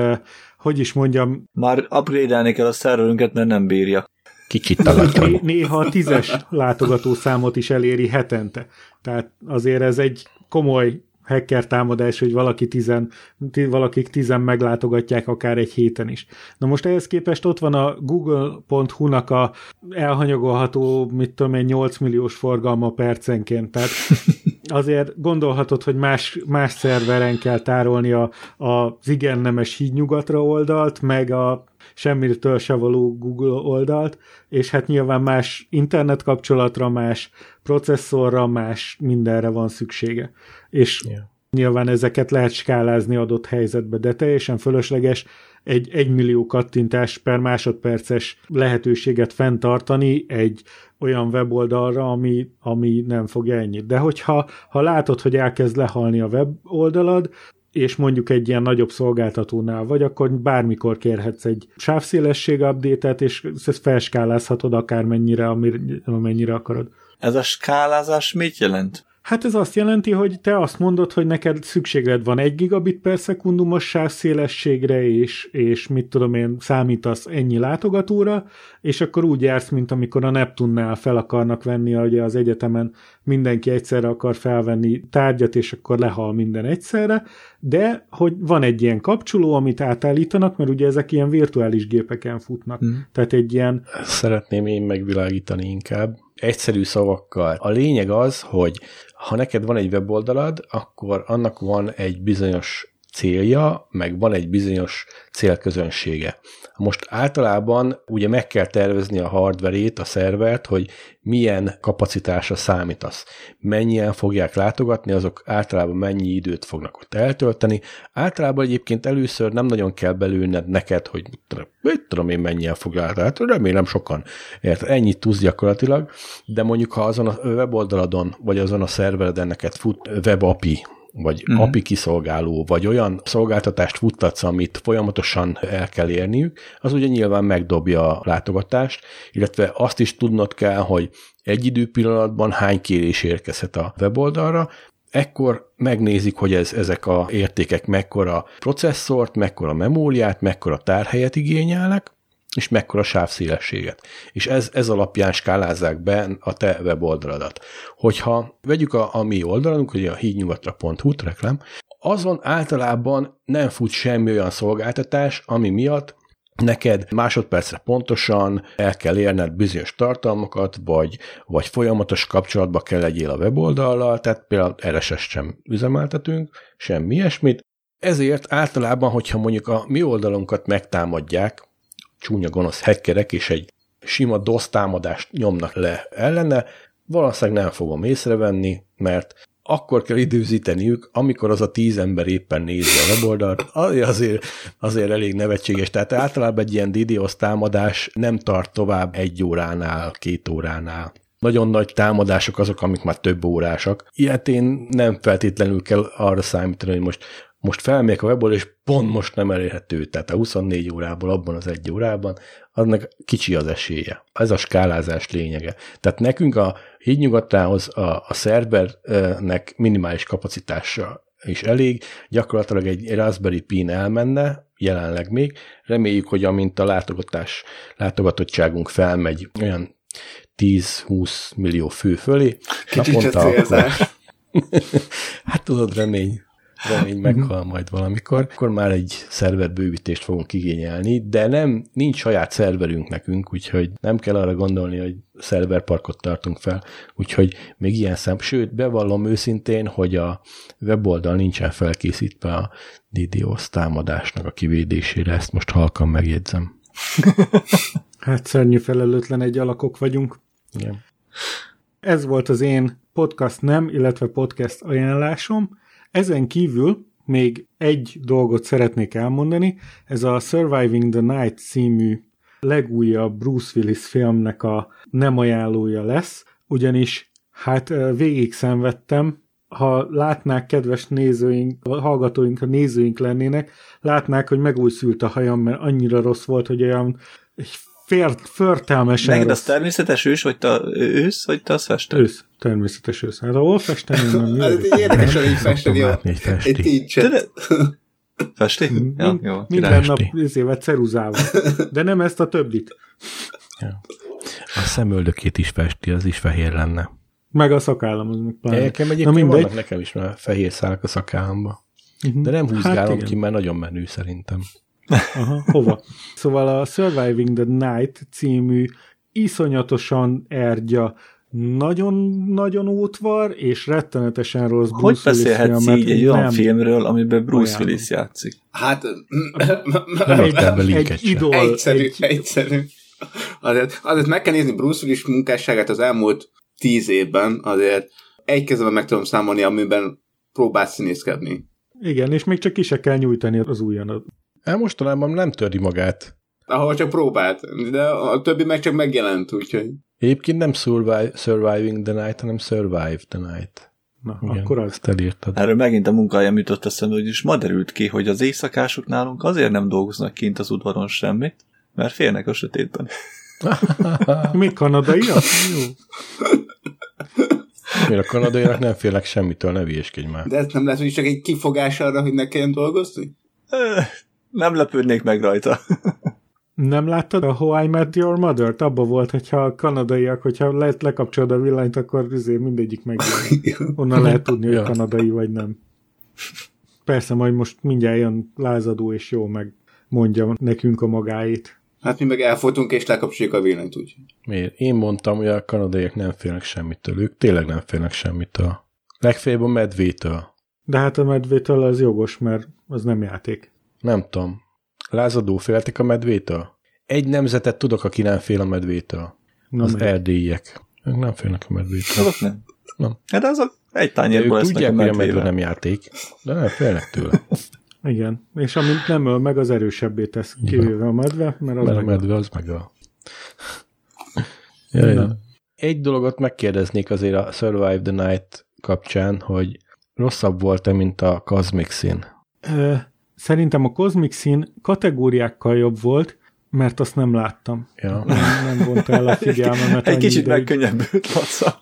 hogy is mondjam... Már upgrade kell a szerverünket, mert nem bírja. Kicsit talán. Néha a tízes látogató számot is eléri hetente. Tehát azért ez egy komoly hacker támadás, hogy valaki tizen, valakik tizen meglátogatják akár egy héten is. Na most ehhez képest ott van a google.hu-nak a elhanyagolható, mit tudom én, 8 milliós forgalma percenként, tehát azért gondolhatod, hogy más, más szerveren kell tárolni a, a, az igen nemes hídnyugatra oldalt, meg a semmitől se való Google oldalt, és hát nyilván más internet kapcsolatra, más processzorra, más mindenre van szüksége. És yeah. nyilván ezeket lehet skálázni adott helyzetbe, de teljesen fölösleges egy egymillió kattintás per másodperces lehetőséget fenntartani egy olyan weboldalra, ami, ami nem fogja ennyit. De hogyha ha látod, hogy elkezd lehalni a weboldalad, és mondjuk egy ilyen nagyobb szolgáltatónál vagy, akkor bármikor kérhetsz egy sávszélesség update-et, és ezt felskálázhatod akármennyire, amennyire akarod. Ez a skálázás mit jelent? Hát ez azt jelenti, hogy te azt mondod, hogy neked szükséged van egy gigabit per szekundumos sávszélességre, és, és mit tudom én, számítasz ennyi látogatóra, és akkor úgy jársz, mint amikor a Neptunnál fel akarnak venni, ugye az egyetemen mindenki egyszerre akar felvenni tárgyat, és akkor lehal minden egyszerre, de hogy van egy ilyen kapcsoló, amit átállítanak, mert ugye ezek ilyen virtuális gépeken futnak. Hmm. Tehát egy ilyen... Szeretném én megvilágítani inkább. Egyszerű szavakkal. A lényeg az, hogy ha neked van egy weboldalad, akkor annak van egy bizonyos célja, meg van egy bizonyos célközönsége. Most általában ugye meg kell tervezni a hardverét, a szervert, hogy milyen kapacitásra számítasz. Mennyien fogják látogatni, azok általában mennyi időt fognak ott eltölteni. Általában egyébként először nem nagyon kell belülned neked, hogy mit tudom én mennyien fog látogatni. Hát remélem sokan. Ért, ennyit tudsz gyakorlatilag, de mondjuk ha azon a weboldaladon, vagy azon a szervereden neked fut webapi, vagy uh-huh. API kiszolgáló, vagy olyan szolgáltatást futtatsz, amit folyamatosan el kell érniük, az ugye nyilván megdobja a látogatást, illetve azt is tudnod kell, hogy egy idő pillanatban hány kérés érkezhet a weboldalra, ekkor megnézik, hogy ez, ezek a értékek mekkora processzort, mekkora memóriát, mekkora tárhelyet igényelnek, és mekkora sávszélességet. És ez, ez alapján skálázzák be a te weboldaladat. Hogyha vegyük a, a mi oldalunk, ugye a hídnyugatra.hu reklám, azon általában nem fut semmi olyan szolgáltatás, ami miatt neked másodpercre pontosan el kell érned bizonyos tartalmakat, vagy, vagy folyamatos kapcsolatba kell legyél a weboldallal, tehát például RSS sem üzemeltetünk, semmi ilyesmit. Ezért általában, hogyha mondjuk a mi oldalunkat megtámadják, csúnya gonosz hackerek, és egy sima DOS támadást nyomnak le ellene, valószínűleg nem fogom észrevenni, mert akkor kell időzíteniük, amikor az a tíz ember éppen nézi a weboldalt, azért, azért elég nevetséges. Tehát általában egy ilyen DDoS támadás nem tart tovább egy óránál, két óránál. Nagyon nagy támadások azok, amik már több órásak. Ilyet én nem feltétlenül kell arra számítani, hogy most most felmegyek a webból, és pont most nem elérhető, tehát a 24 órából abban az egy órában, annak kicsi az esélye. Ez a skálázás lényege. Tehát nekünk a hídnyugatához a, a szervernek minimális kapacitása is elég, gyakorlatilag egy Raspberry Pi elmenne, jelenleg még, reméljük, hogy amint a látogatás, látogatottságunk felmegy olyan 10-20 millió fő fölé, Kicsit naponta, akkor, hát tudod, remény, remény meghal majd valamikor, akkor már egy szerverbővítést fogunk igényelni, de nem, nincs saját szerverünk nekünk, úgyhogy nem kell arra gondolni, hogy szerverparkot tartunk fel, úgyhogy még ilyen szem, sőt, bevallom őszintén, hogy a weboldal nincsen felkészítve a DDoS támadásnak a kivédésére, ezt most halkan megjegyzem. hát szörnyű felelőtlen egy alakok vagyunk. Igen. Ez volt az én podcast nem, illetve podcast ajánlásom. Ezen kívül még egy dolgot szeretnék elmondani, ez a Surviving the Night című legújabb Bruce Willis filmnek a nem ajánlója lesz, ugyanis hát végig szenvedtem, ha látnák kedves nézőink, hallgatóink, ha nézőink lennének, látnák, hogy megújszült a hajam, mert annyira rossz volt, hogy olyan egy fér, förtelmesen Neked az természetes ős, vagy te ősz, vagy te az festő? Ősz, természetes ősz. Hát ahol festeni, nem Ez egy érdekes, hogy festeni a, egy tincset. Festi? Ja, jó, Minden nap izével ceruzával. De nem ezt a többit. Ja. A szemöldökét is festi, az is fehér lenne. Meg a szakállam, az meg pláne. Nekem egyébként Na, vannak nekem is már fehér szálak a szakállamba. Uh-huh. De nem húzgálom hát ki, mert nagyon menő szerintem. Aha, hova? Szóval a Surviving the Night című iszonyatosan ergya, nagyon-nagyon útvar, és rettenetesen rossz Bruce Hogy beszélhetsz így egy olyan filmről, amiben Bruce ajánlom. Willis játszik? Hát... nem egy, egy idol. Egyszerű, egy egyszerű. Azért, azért meg kell nézni Bruce Willis munkásságát az elmúlt tíz évben, azért egy kezemben meg tudom számolni, amiben próbál színészkedni. Igen, és még csak ki se kell nyújtani az ujjanat. El mostanában nem töri magát. Ahol csak próbált, de a többi meg csak megjelent, úgyhogy... Egyébként nem survive, Surviving the Night, hanem Survive the Night. Na, Igen, akkor az. Ezt elírtad. Erről megint a munkájám jutott eszembe, hogy is ma derült ki, hogy az éjszakások nálunk azért nem dolgoznak kint az udvaron semmit, mert félnek a sötétben. Mi kanadaiak? Jó. Miért a kanadaiak nem félek semmitől, ne vieskedj már. De ez nem lesz, hogy csak egy kifogás arra, hogy ne kelljen dolgozni? Nem lepődnék meg rajta. Nem láttad a How I Met Your Mother-t? Abba volt, hogyha a kanadaiak, hogyha le, lekapcsolod a villanyt, akkor azért mindegyik megjelenik. Onnan lehet tudni, hogy kanadai vagy nem. Persze, majd most mindjárt jön lázadó és jó, meg mondja nekünk a magáit. Hát mi meg elfotunk és lekapcsoljuk a villanyt, úgy. Miért? Én mondtam, hogy a kanadaiak nem félnek semmitől. Ők tényleg nem félnek semmitől. Legfeljebb a medvétől. De hát a medvétől az jogos, mert az nem játék. Nem tudom. Lázadó féltek a medvétől? Egy nemzetet tudok, aki nem fél a medvétől. Nem az meg. erdélyiek. Ők nem félnek a medvétől. Azok nem. Nem. Hát azok egy tányérból lesznek tudják, a hogy a medvé nem játék, de nem félnek tőle. Igen, és amint nem öl meg, az erősebbé tesz, kivéve a medve, mert az mert meg a medve az meg a... Jaj, Egy dologot megkérdeznék azért a Survive the Night kapcsán, hogy rosszabb volt-e, mint a Cosmic Sin? Szerintem a Cosmic Sin kategóriákkal jobb volt, mert azt nem láttam. Ja. Nem, nem vonta el a figyelmemet. Egy kicsit megkönnyebbült, Laca.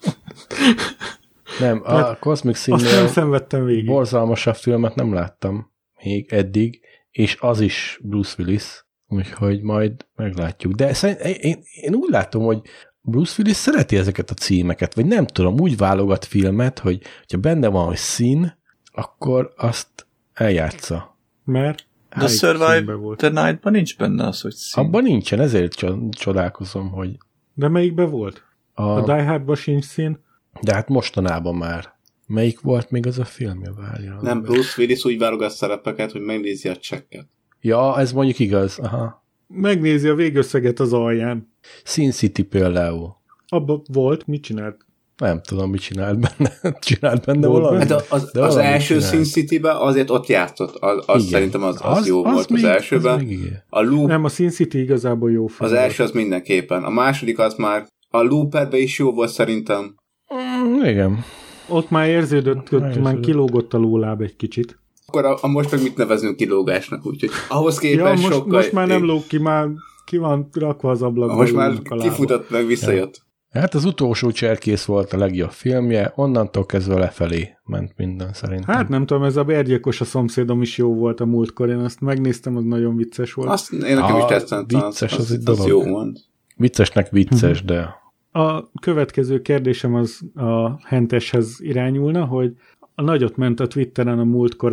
Nem, a hát, Cosmic Sin azt nem szenvedtem végig. Borzalmasabb filmet nem láttam még eddig, és az is Bruce Willis, úgyhogy majd meglátjuk. De szerint, én, én úgy látom, hogy Bruce Willis szereti ezeket a címeket, vagy nem tudom, úgy válogat filmet, hogy ha benne van, hogy szín, akkor azt eljátsza. Mert? De Survive the Night-ban nincs benne az, hogy szín. Abban nincsen, ezért csodálkozom, hogy... De melyikben volt? A, a Die Hardban sincs szín? De hát mostanában már. Melyik volt még az a filmje, várja? Nem, Bruce Willis úgy válogat szerepeket, hogy megnézi a csekket. Ja, ez mondjuk igaz, aha. Megnézi a végösszeget az alján. Sin City például. Abba volt, mit csinált? Nem tudom, mit csinált benne. csinált benne volt valamit? Hát az, De az első Sin City-ben azért ott játszott. Az, az szerintem az, az, az jó az volt még, az elsőben. Az a Loop, Nem, a Sin City igazából jó film. Az első az mindenképpen. A második az már a Looperbe is jó volt szerintem. Mm, igen. Ott már érződött, hogy már kilógott a lóláb egy kicsit. Akkor a, a most meg mit nevezünk kilógásnak, úgyhogy ahhoz képest ja, most, sokkal... most már nem lóg ki, már ki van rakva az ablakba. Most már kifutott meg, visszajött. Hát az utolsó cserkész volt a legjobb filmje, onnantól kezdve lefelé ment minden szerintem. Hát nem tudom, ez a bérgyilkos a szomszédom is jó volt a múltkor, én azt megnéztem, az nagyon vicces volt. Azt én nekem is tetszett. Vicces az, az, az egy dolog. Jó volt. Viccesnek vicces, de... A következő kérdésem az a Henteshez irányulna, hogy a nagyot ment a Twitteren a múltkor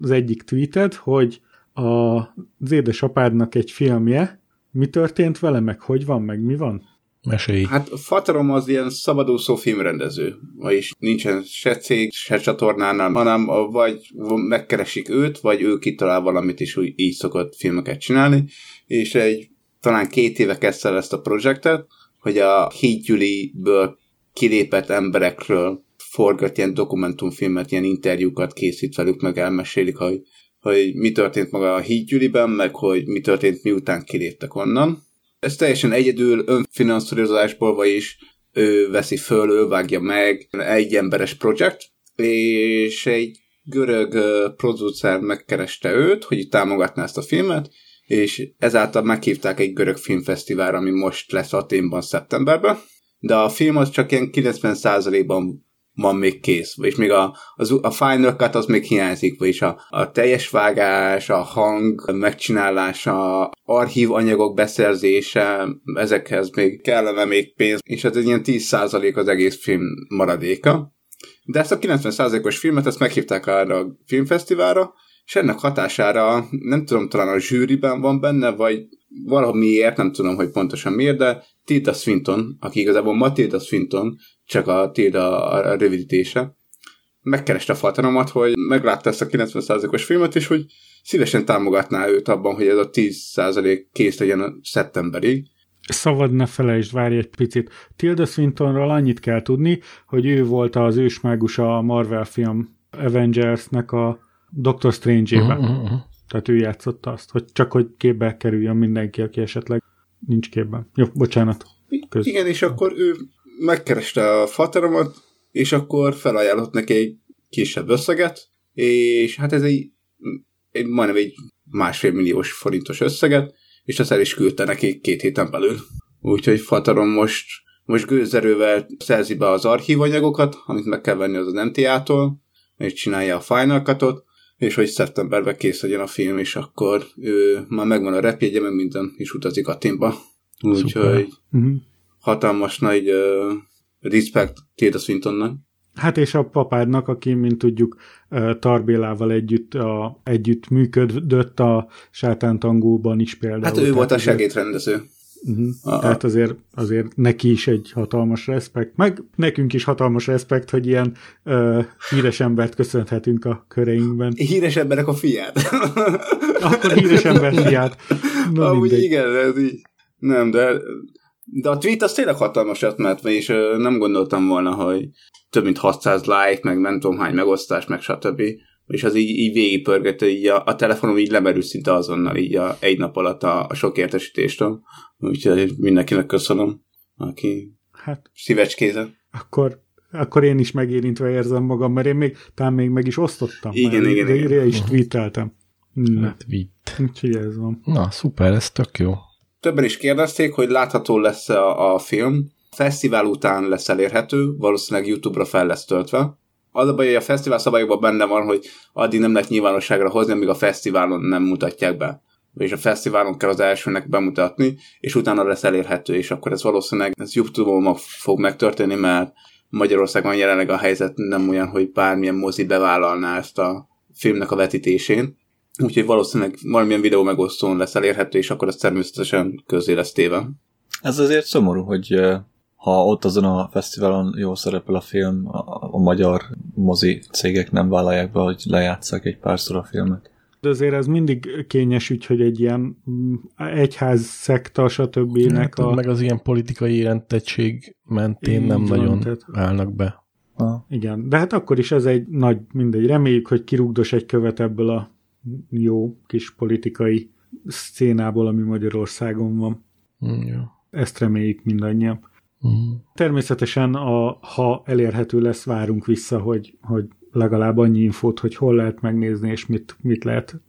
az egyik tweeted, hogy a, az édesapádnak egy filmje, mi történt vele, meg hogy van, meg mi van? Mesélj. Hát Fatarom az ilyen szabadúszó filmrendező, vagyis nincsen se cég, se csatornánál, hanem vagy megkeresik őt, vagy ő kitalál valamit, és úgy így szokott filmeket csinálni, és egy talán két éve kezdte ezt a projektet, hogy a hídgyüliből kilépett emberekről forgat ilyen dokumentumfilmet, ilyen interjúkat készít velük, meg elmesélik, hogy, hogy mi történt maga a hídgyüliben, meg hogy mi történt miután kiléptek onnan ez teljesen egyedül önfinanszírozásból, vagyis ő veszi föl, ő vágja meg, egy emberes projekt, és egy görög producer megkereste őt, hogy támogatná ezt a filmet, és ezáltal meghívták egy görög filmfesztiválra, ami most lesz Aténban szeptemberben, de a film az csak ilyen 90%-ban van még kész, és még a, az, a Final Cut az még hiányzik, vagyis a, a teljes vágás, a hang megcsinálása, archív anyagok beszerzése, ezekhez még kellene még pénz, és ez egy ilyen 10% az egész film maradéka. De ezt a 90%-os filmet, ezt meghívták arra a filmfesztiválra, és ennek hatására, nem tudom, talán a zsűriben van benne, vagy valahol miért, nem tudom, hogy pontosan miért, de Tilda Swinton, aki igazából Matilda Swinton, csak a Tilda a, rövidítése, megkereste a fatalomat, hogy meglátta ezt a 90%-os filmet, és hogy szívesen támogatná őt abban, hogy ez a 10% kész legyen a szeptemberig. Szabad ne felejtsd, várj egy picit. Tilda Swintonról annyit kell tudni, hogy ő volt az ősmágus a Marvel film Avengersnek a Doctor Strange-ében. Uh-huh, uh-huh. Tehát ő játszotta azt, hogy csak hogy képbe kerüljön mindenki, aki esetleg nincs képben. Jó, bocsánat. Köz. Igen, és akkor ő megkereste a fateromat, és akkor felajánlott neki egy kisebb összeget, és hát ez egy, egy majdnem egy másfél milliós forintos összeget, és azt el is küldte neki két héten belül. Úgyhogy Fatarom most, most gőzerővel szerzi be az archívanyagokat, amit meg kell venni az az MTA-tól, és csinálja a Final Cut-ot, és hogy szeptemberben kész legyen a film, és akkor ő már megvan a repjegye, meg minden, és utazik a Timba. Úgyhogy uh-huh. hatalmas nagy uh, respect Tilda Swintonnak. Hát és a papádnak, aki, mint tudjuk, Tarbélával együtt, a, együtt működött a sátántangóban is például. Hát ő volt a segédrendező. Uh-huh. Tehát azért, azért neki is egy hatalmas respekt, meg nekünk is hatalmas respekt, hogy ilyen uh, híres embert köszönhetünk a köreinkben. Híres emberek a fiát. Akkor híres ember fiát. Na, Amúgy mindegy. igen, ez így. Nem, de, de a tweet az tényleg hatalmasat mert és uh, nem gondoltam volna, hogy több mint 600 like, meg nem tudom hány megosztás, meg stb és az így, így végigpörgette, így a, a telefonom így lemerül szinte azonnal, így a, egy nap alatt a, a sok értesítéstől. Úgyhogy mindenkinek köszönöm, aki hát, szívecskézett. Akkor, akkor én is megérintve érzem magam, mert én még, talán még meg is osztottam. Igen, igen, igen. igen. is tweeteltem. Na. Tweet. Úgyhogy ez van. Na, szuper, ez tök jó. Többen is kérdezték, hogy látható lesz a, a film. A fesztivál után lesz elérhető, valószínűleg YouTube-ra fel lesz töltve az a baj, hogy a fesztivál szabályokban benne van, hogy addig nem lehet nyilvánosságra hozni, amíg a fesztiválon nem mutatják be. És a fesztiválon kell az elsőnek bemutatni, és utána lesz elérhető, és akkor ez valószínűleg ez YouTube-on fog megtörténni, mert Magyarországon jelenleg a helyzet nem olyan, hogy bármilyen mozi bevállalná ezt a filmnek a vetítésén. Úgyhogy valószínűleg valamilyen videó megosztón lesz elérhető, és akkor ez természetesen közé lesz téve. Ez azért szomorú, hogy ha ott azon a fesztiválon jól szerepel a film, a, a magyar mozi cégek nem vállalják be, hogy lejátszák egy párszor a filmet. De azért ez mindig kényes ügy, hogy egy ilyen mm, egyház szekta, stb. Hát, a... Meg az ilyen politikai érentettség mentén Így nem van, nagyon tehát... állnak be. Ha. Igen, de hát akkor is ez egy nagy, mindegy, reméljük, hogy kirúgdos egy követ ebből a jó kis politikai szcénából, ami Magyarországon van. Mm, jó. Ezt reméljük mindannyian. Természetesen, a, ha elérhető lesz, várunk vissza, hogy, hogy legalább annyi infót, hogy hol lehet megnézni, és mit, mit lehet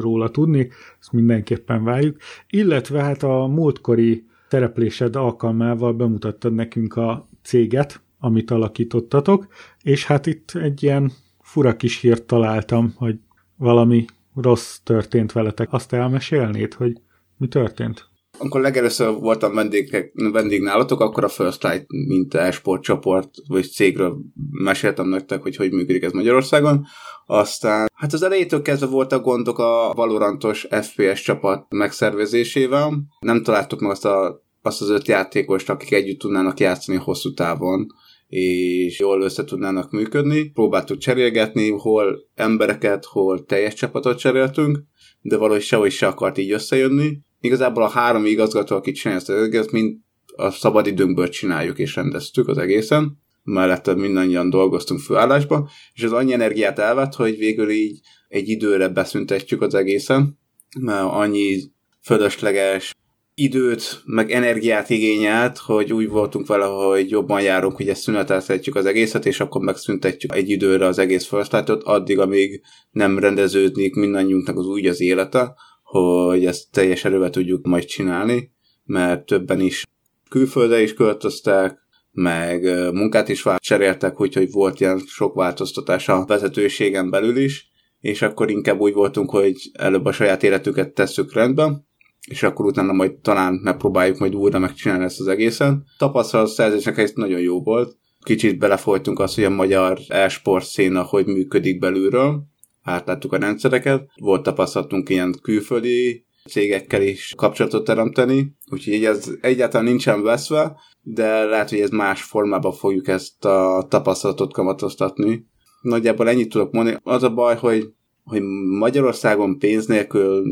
róla tudni, ezt mindenképpen várjuk. Illetve hát a múltkori tereplésed alkalmával bemutattad nekünk a céget, amit alakítottatok, és hát itt egy ilyen fura kis hírt találtam, hogy valami rossz történt veletek. Azt elmesélnéd, hogy mi történt? Amikor legelőször voltam vendég, vendég nálatok, akkor a First Light, mint esport csoport, vagy cégről meséltem nektek, hogy hogy működik ez Magyarországon. Aztán, hát az elejétől kezdve voltak gondok a Valorantos FPS csapat megszervezésével. Nem találtuk meg azt, a, azt az öt játékost, akik együtt tudnának játszani hosszú távon és jól össze tudnának működni. Próbáltuk cserélgetni, hol embereket, hol teljes csapatot cseréltünk, de valahogy sehogy se akart így összejönni. Igazából a három igazgató, akit csinálja ezt az egész, mind a szabadidőnkből csináljuk és rendeztük az egészen. Mellette mindannyian dolgoztunk főállásba, és az annyi energiát elvett, hogy végül így egy időre beszüntetjük az egészen, mert annyi fölösleges időt, meg energiát igényelt, hogy úgy voltunk vele, hogy jobban járunk, hogy ezt szüneteltetjük az egészet, és akkor megszüntetjük egy időre az egész first addig, amíg nem rendeződnék mindannyiunknak az úgy az élete, hogy ezt teljes erővel tudjuk majd csinálni, mert többen is külföldre is költöztek, meg munkát is cseréltek, úgyhogy volt ilyen sok változtatás a vezetőségen belül is, és akkor inkább úgy voltunk, hogy előbb a saját életüket tesszük rendben, és akkor utána majd talán megpróbáljuk majd újra megcsinálni ezt az egészet. Tapasztalat szerzésnek ez nagyon jó volt. Kicsit belefolytunk azt, hogy a magyar e-sport széna hogy működik belülről. Átláttuk a rendszereket. Volt tapasztalatunk ilyen külföldi cégekkel is kapcsolatot teremteni, úgyhogy ez egyáltalán nincsen veszve, de lehet, hogy ez más formában fogjuk ezt a tapasztalatot kamatoztatni. Nagyjából ennyit tudok mondani. Az a baj, hogy, hogy Magyarországon pénz nélkül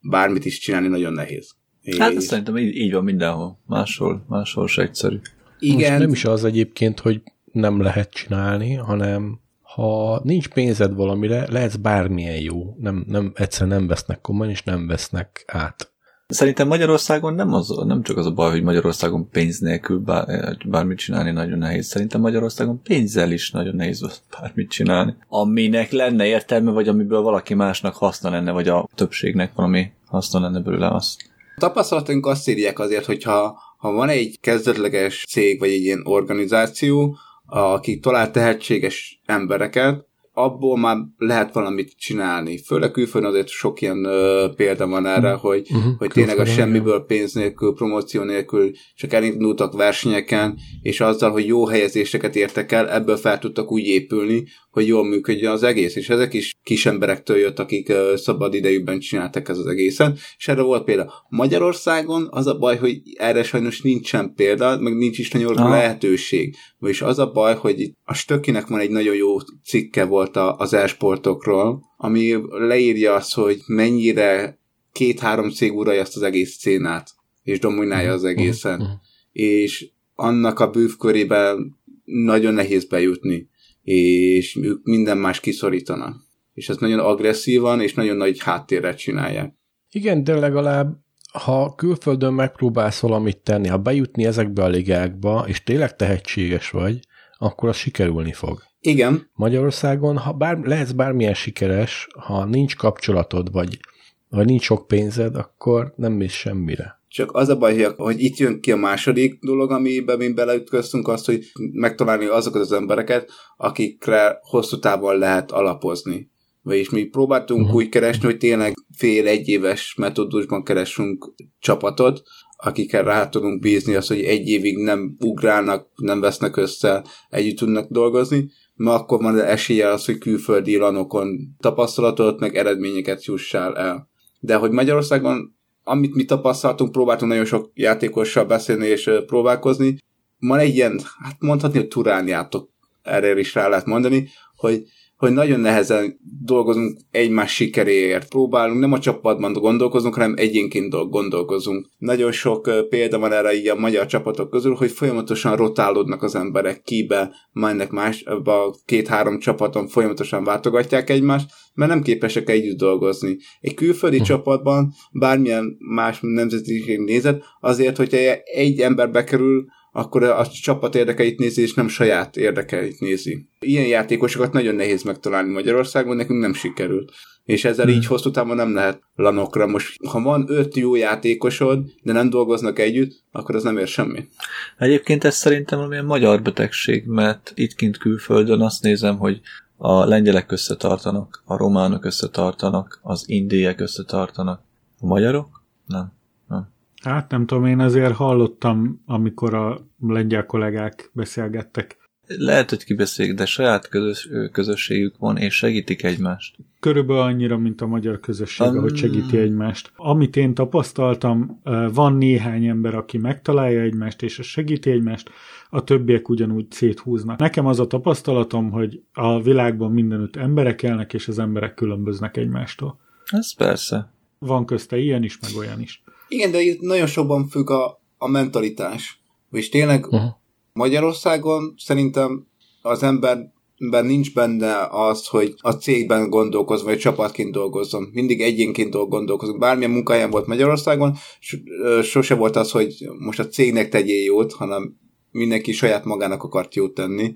bármit is csinálni nagyon nehéz. Hát ez szerintem így, így van mindenhol. Máshol, máshol se egyszerű. Igen. Most nem is az egyébként, hogy nem lehet csinálni, hanem ha nincs pénzed valamire, lehetsz bármilyen jó. Nem, nem, egyszerűen nem vesznek komolyan, és nem vesznek át. Szerintem Magyarországon nem, az, nem csak az a baj, hogy Magyarországon pénz nélkül bár, bármit csinálni nagyon nehéz. Szerintem Magyarországon pénzzel is nagyon nehéz bármit csinálni. Aminek lenne értelme, vagy amiből valaki másnak haszna lenne, vagy a többségnek valami haszna lenne belőle azt. A tapasztalatunk azt írják azért, hogyha ha van egy kezdetleges cég, vagy egy ilyen organizáció, aki talál tehetséges embereket, abból már lehet valamit csinálni. Főleg külföldön azért sok ilyen uh, példa van erre, uh-huh. hogy, uh-huh. hogy tényleg a semmiből pénz nélkül, promóció nélkül csak elindultak versenyeken, és azzal, hogy jó helyezéseket értek el, ebből fel tudtak úgy épülni, hogy jól működjön az egész. És ezek is kis emberektől jött, akik uh, szabad idejükben csináltak ez az egészen. És erre volt példa. Magyarországon az a baj, hogy erre sajnos nincsen példa, meg nincs is nagyon ah. lehetőség. És az a baj, hogy a Stökinek van egy nagyon jó cikke volt az e-sportokról, ami leírja azt, hogy mennyire két-három cég uralja ezt az egész szénát, és dominálja az egészen. Uh-huh. És annak a bűvkörében nagyon nehéz bejutni, és ők minden más kiszorítanak. És ezt nagyon agresszívan és nagyon nagy háttérre csinálják. Igen, de legalább ha külföldön megpróbálsz valamit tenni, ha bejutni ezekbe a ligákba, és tényleg tehetséges vagy, akkor az sikerülni fog. Igen. Magyarországon, ha bár, lehetsz bármilyen sikeres, ha nincs kapcsolatod, vagy, vagy nincs sok pénzed, akkor nem mész semmire. Csak az a baj, hogy itt jön ki a második dolog, amiben mi beleütköztünk, az, hogy megtalálni azokat az embereket, akikre hosszú távon lehet alapozni. Vagyis mi próbáltunk uh-huh. úgy keresni, hogy tényleg fél egy éves metódusban keresünk csapatot, akikkel rá tudunk bízni azt, hogy egy évig nem ugrálnak, nem vesznek össze, együtt tudnak dolgozni, mert akkor van esélye az, hogy külföldi lanokon tapasztalatot, meg eredményeket jussál el. De hogy Magyarországon, amit mi tapasztaltunk, próbáltunk nagyon sok játékossal beszélni és próbálkozni, van egy ilyen, hát mondhatni, hogy turánjátok, erre is rá lehet mondani, hogy hogy nagyon nehezen dolgozunk egymás sikeréért. Próbálunk nem a csapatban gondolkozunk, hanem egyénként gondolkozunk. Nagyon sok példa van erre így a magyar csapatok közül, hogy folyamatosan rotálódnak az emberek kibe, mennek más, a két-három csapaton folyamatosan váltogatják egymást, mert nem képesek együtt dolgozni. Egy külföldi hm. csapatban bármilyen más nemzetiség nézet, azért, hogyha egy ember bekerül, akkor a csapat érdekeit nézi, és nem saját érdekeit nézi. Ilyen játékosokat nagyon nehéz megtalálni Magyarországon, nekünk nem sikerült. És ezzel hmm. így hosszú távon nem lehet lanokra. Most, ha van öt jó játékosod, de nem dolgoznak együtt, akkor az nem ér semmi. Egyébként ez szerintem valamilyen magyar betegség, mert itt kint külföldön azt nézem, hogy a lengyelek összetartanak, a románok összetartanak, az indiek összetartanak. A magyarok? Nem. Hát nem tudom, én azért hallottam, amikor a lengyel kollégák beszélgettek. Lehet, hogy kibeszélik, de saját közös, közösségük van, és segítik egymást. Körülbelül annyira, mint a magyar közösség, um... hogy segíti egymást. Amit én tapasztaltam, van néhány ember, aki megtalálja egymást, és segíti egymást, a többiek ugyanúgy széthúznak. Nekem az a tapasztalatom, hogy a világban mindenütt emberek élnek, és az emberek különböznek egymástól. Ez persze. Van közte ilyen is, meg olyan is. Igen, de itt nagyon sokban függ a, a mentalitás. És tényleg uh-huh. Magyarországon szerintem az emberben nincs benne az, hogy a cégben gondolkozom, vagy csapatként dolgozom. Mindig egyénként gondolkozom. Bármilyen munkáján volt Magyarországon, sose volt az, hogy most a cégnek tegyél jót, hanem mindenki saját magának akart jót tenni,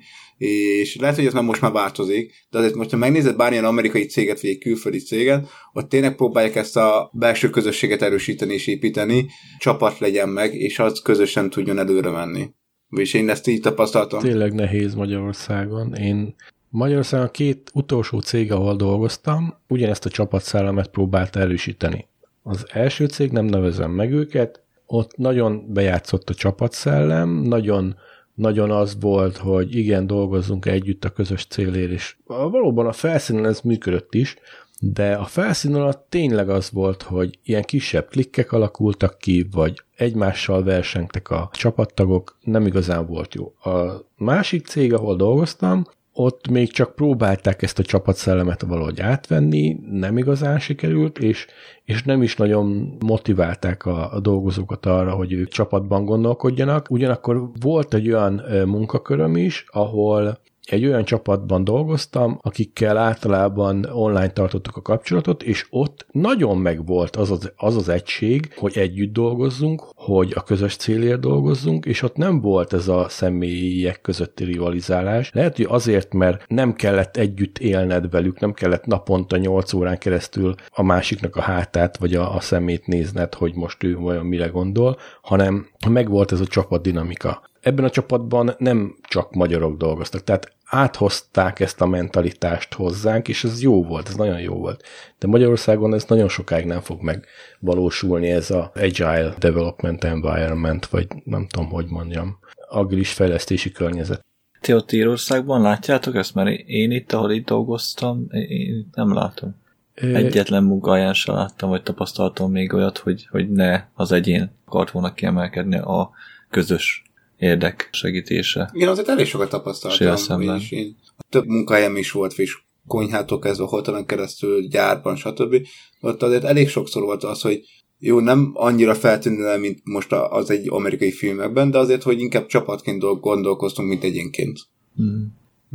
és lehet, hogy ez már most már változik, de azért most, ha megnézed bármilyen amerikai céget, vagy egy külföldi céget, ott tényleg próbálják ezt a belső közösséget erősíteni és építeni, csapat legyen meg, és az közösen tudjon előre menni. És én ezt így tapasztaltam. Tényleg nehéz Magyarországon. Én Magyarországon a két utolsó cég, ahol dolgoztam, ugyanezt a csapatszellemet próbálta erősíteni. Az első cég, nem nevezem meg őket, ott nagyon bejátszott a csapatszellem, nagyon, nagyon az volt, hogy igen, dolgozzunk együtt a közös célért, és valóban a felszínen ez működött is, de a felszín alatt tényleg az volt, hogy ilyen kisebb klikkek alakultak ki, vagy egymással versengtek a csapattagok, nem igazán volt jó. A másik cég, ahol dolgoztam, ott még csak próbálták ezt a csapatszellemet valahogy átvenni, nem igazán sikerült, és, és nem is nagyon motiválták a, a dolgozókat arra, hogy ők csapatban gondolkodjanak. Ugyanakkor volt egy olyan munkaköröm is, ahol egy olyan csapatban dolgoztam, akikkel általában online tartottuk a kapcsolatot, és ott nagyon megvolt az az, az az egység, hogy együtt dolgozzunk, hogy a közös célért dolgozzunk, és ott nem volt ez a személyek közötti rivalizálás. Lehet, hogy azért, mert nem kellett együtt élned velük, nem kellett naponta 8 órán keresztül a másiknak a hátát, vagy a, a szemét nézned, hogy most ő olyan mire gondol, hanem megvolt ez a csapat dinamika ebben a csapatban nem csak magyarok dolgoztak, tehát áthozták ezt a mentalitást hozzánk, és ez jó volt, ez nagyon jó volt. De Magyarországon ez nagyon sokáig nem fog megvalósulni, ez a Agile Development Environment, vagy nem tudom, hogy mondjam, agilis fejlesztési környezet. Ti ott Írországban látjátok ezt? Mert én itt, ahol itt dolgoztam, én nem látom. Egyetlen munkahelyén sem láttam, vagy tapasztaltam még olyat, hogy, hogy ne az egyén akart volna kiemelkedni a közös érdek segítése. Igen, azért elég sokat tapasztaltam. És én, több munkahelyem is volt, és konyhától kezdve hotelon keresztül, gyárban, stb. Ott azért elég sokszor volt az, hogy jó, nem annyira feltűnő, mint most az egy amerikai filmekben, de azért, hogy inkább csapatként gondolkoztunk, mint egyénként. Mm.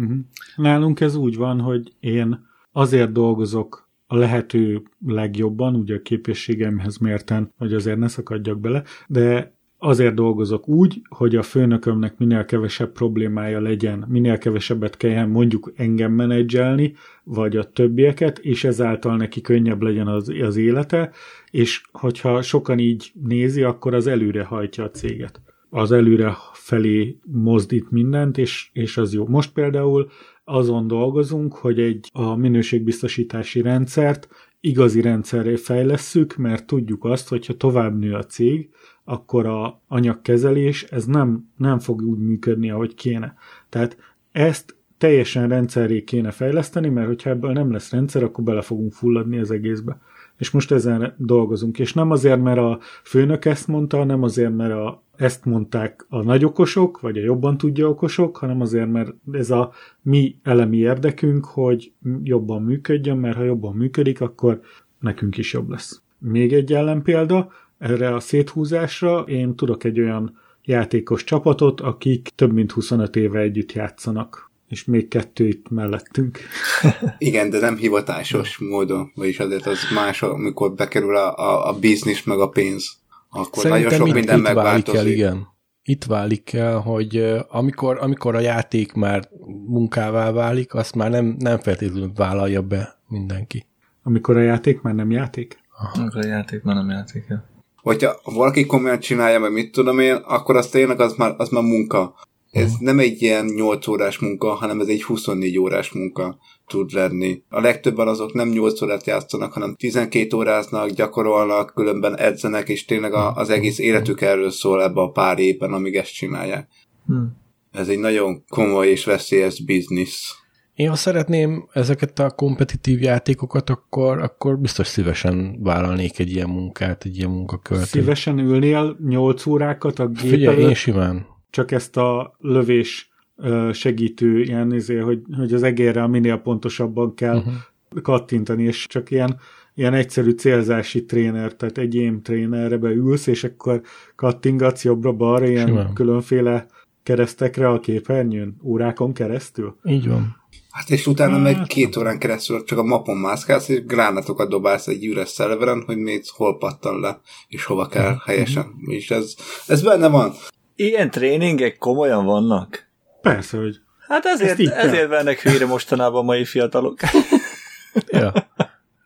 Mm-hmm. Nálunk ez úgy van, hogy én azért dolgozok a lehető legjobban, ugye a képességemhez mérten, hogy azért ne szakadjak bele, de azért dolgozok úgy, hogy a főnökömnek minél kevesebb problémája legyen, minél kevesebbet kelljen mondjuk engem menedzselni, vagy a többieket, és ezáltal neki könnyebb legyen az, az élete, és hogyha sokan így nézi, akkor az előre hajtja a céget. Az előre felé mozdít mindent, és, és az jó. Most például azon dolgozunk, hogy egy a minőségbiztosítási rendszert igazi rendszerré fejlesszük, mert tudjuk azt, hogyha tovább nő a cég, akkor a anyagkezelés ez nem, nem fog úgy működni, ahogy kéne. Tehát ezt teljesen rendszerré kéne fejleszteni, mert hogyha ebből nem lesz rendszer, akkor bele fogunk fulladni az egészbe. És most ezen dolgozunk. És nem azért, mert a főnök ezt mondta, nem azért, mert a, ezt mondták a nagyokosok, vagy a jobban tudja okosok, hanem azért, mert ez a mi elemi érdekünk, hogy jobban működjön, mert ha jobban működik, akkor nekünk is jobb lesz. Még egy ellenpélda, erre a széthúzásra én tudok egy olyan játékos csapatot, akik több mint 25 éve együtt játszanak és még kettő itt mellettünk. Igen, de nem hivatásos módon, vagyis azért az más, amikor bekerül a, a, a biznisz meg a pénz. Akkor Szerintem nagyon sok minden megváltozik. El, igen. itt válik el, hogy amikor, amikor a játék már munkává válik, azt már nem, nem feltétlenül vállalja be mindenki. Amikor a játék már nem játék? Aha. Amikor a játék már nem játék, ja. Hogyha valaki komolyan csinálja, meg mit tudom én, akkor az tényleg az már, az már munka. Ez uh-huh. nem egy ilyen 8 órás munka, hanem ez egy 24 órás munka tud lenni. A legtöbben azok nem 8 órát játszanak, hanem 12 óráznak, gyakorolnak, különben edzenek, és tényleg a, az egész életük erről szól ebbe a pár évben, amíg ezt csinálják. Hmm. Ez egy nagyon komoly és veszélyes biznisz. Én ha szeretném ezeket a kompetitív játékokat, akkor, akkor biztos szívesen vállalnék egy ilyen munkát, egy ilyen munkakört. Szívesen ülnél 8 órákat a gép Figyelj, én simán. Csak ezt a lövés segítő, ilyen izé, hogy, hogy az egérrel minél pontosabban kell uh-huh. kattintani, és csak ilyen, ilyen egyszerű célzási tréner, tehát egy aim trénerre beülsz, és akkor kattingatsz jobbra-balra ilyen Simán. különféle keresztekre a képernyőn, órákon keresztül. Így van. Hát és utána hát, meg két órán keresztül csak a mapon mászkálsz, és gránátokat dobálsz egy üres szerveren, hogy még hol pattan le, és hova kell uh-huh. helyesen. És ez, ez benne van. Ilyen tréningek komolyan vannak? Persze, hogy... Hát ezért, ezért vennek hülyre mostanában a mai fiatalok. ja.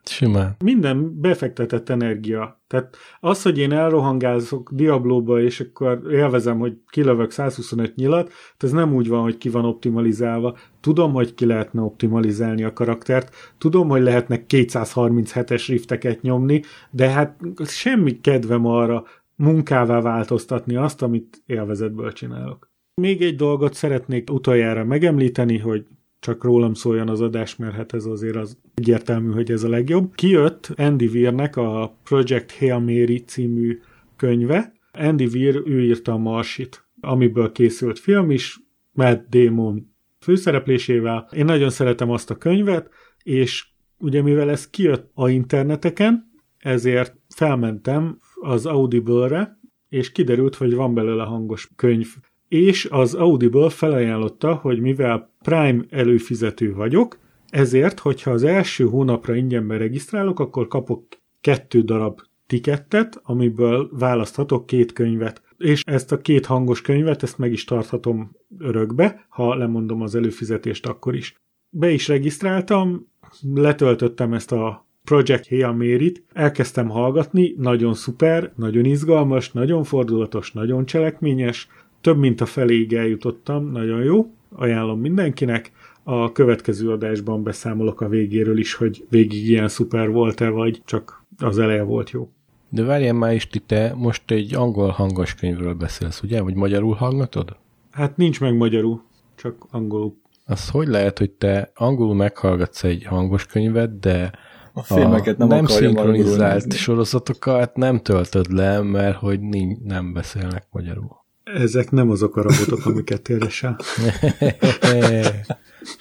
Simán. Minden befektetett energia. Tehát az, hogy én elrohangázok Diablóba, és akkor élvezem, hogy kilövök 125 nyilat, ez nem úgy van, hogy ki van optimalizálva. Tudom, hogy ki lehetne optimalizálni a karaktert, tudom, hogy lehetne 237-es rifteket nyomni, de hát semmi kedvem arra munkává változtatni azt, amit élvezetből csinálok. Még egy dolgot szeretnék utoljára megemlíteni, hogy csak rólam szóljon az adás, mert hát ez azért az egyértelmű, hogy ez a legjobb. Kijött Andy Weirnek a Project Hail Mary című könyve. Andy Weir, ő írta a Marsit, amiből készült film is, Matt Damon főszereplésével. Én nagyon szeretem azt a könyvet, és ugye mivel ez kijött a interneteken, ezért felmentem az Audible-re, és kiderült, hogy van belőle hangos könyv és az Audible felajánlotta, hogy mivel Prime előfizető vagyok, ezért, hogyha az első hónapra ingyenben regisztrálok, akkor kapok kettő darab tikettet, amiből választhatok két könyvet. És ezt a két hangos könyvet, ezt meg is tarthatom örökbe, ha lemondom az előfizetést akkor is. Be is regisztráltam, letöltöttem ezt a Project Hail Mary-t, elkezdtem hallgatni, nagyon szuper, nagyon izgalmas, nagyon fordulatos, nagyon cselekményes, több mint a feléig eljutottam, nagyon jó, ajánlom mindenkinek. A következő adásban beszámolok a végéről is, hogy végig ilyen szuper volt-e, vagy csak az eleje volt jó. De várjál már is, te most egy angol hangos könyvről beszélsz, ugye? Vagy magyarul hallgatod? Hát nincs meg magyarul, csak angolul. Az hogy lehet, hogy te angolul meghallgatsz egy hangos könyvet, de a filmeket nem, nem szinkronizált sorozatokat nem töltöd le, mert hogy nem beszélnek magyarul. Ezek nem azok a robotok, amiket keresel.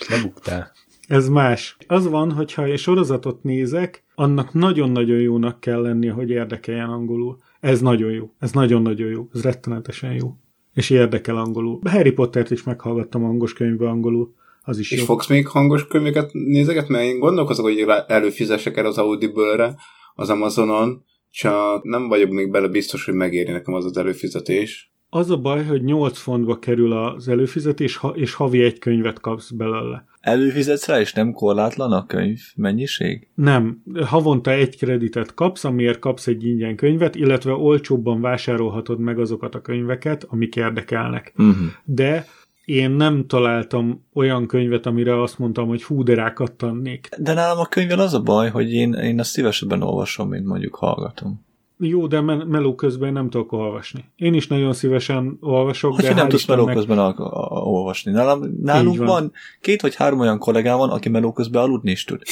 Nem buktál. Ez más. Az van, hogyha egy sorozatot nézek, annak nagyon-nagyon jónak kell lennie, hogy érdekeljen angolul. Ez nagyon jó. Ez nagyon-nagyon jó. Ez rettenetesen jó. És érdekel angolul. Harry Pottert is meghallgattam hangos könyvbe angolul. Az is és jó. fogsz még hangos könyveket nézeget? Mert én gondolkozok, hogy előfizessek el az Audible-re, az Amazonon, csak nem vagyok még bele biztos, hogy megéri nekem az az előfizetés. Az a baj, hogy 8 fontba kerül az előfizetés, és havi egy könyvet kapsz belőle. Előfizetsz rá, és nem korlátlan a könyv mennyiség? Nem. Havonta egy kreditet kapsz, amiért kapsz egy ingyen könyvet, illetve olcsóbban vásárolhatod meg azokat a könyveket, amik érdekelnek. Uh-huh. De én nem találtam olyan könyvet, amire azt mondtam, hogy hú, de rákattannék. De nálam a könyvvel az a baj, hogy én, én azt szívesebben olvasom, mint mondjuk hallgatom. Jó, de me- meló közben nem tudok olvasni. Én is nagyon szívesen olvasok, hogy de nem tudsz meló meg... közben a- olvasni. Nálam, nálunk van. van két vagy három olyan kollégám van, aki meló közben aludni is tud.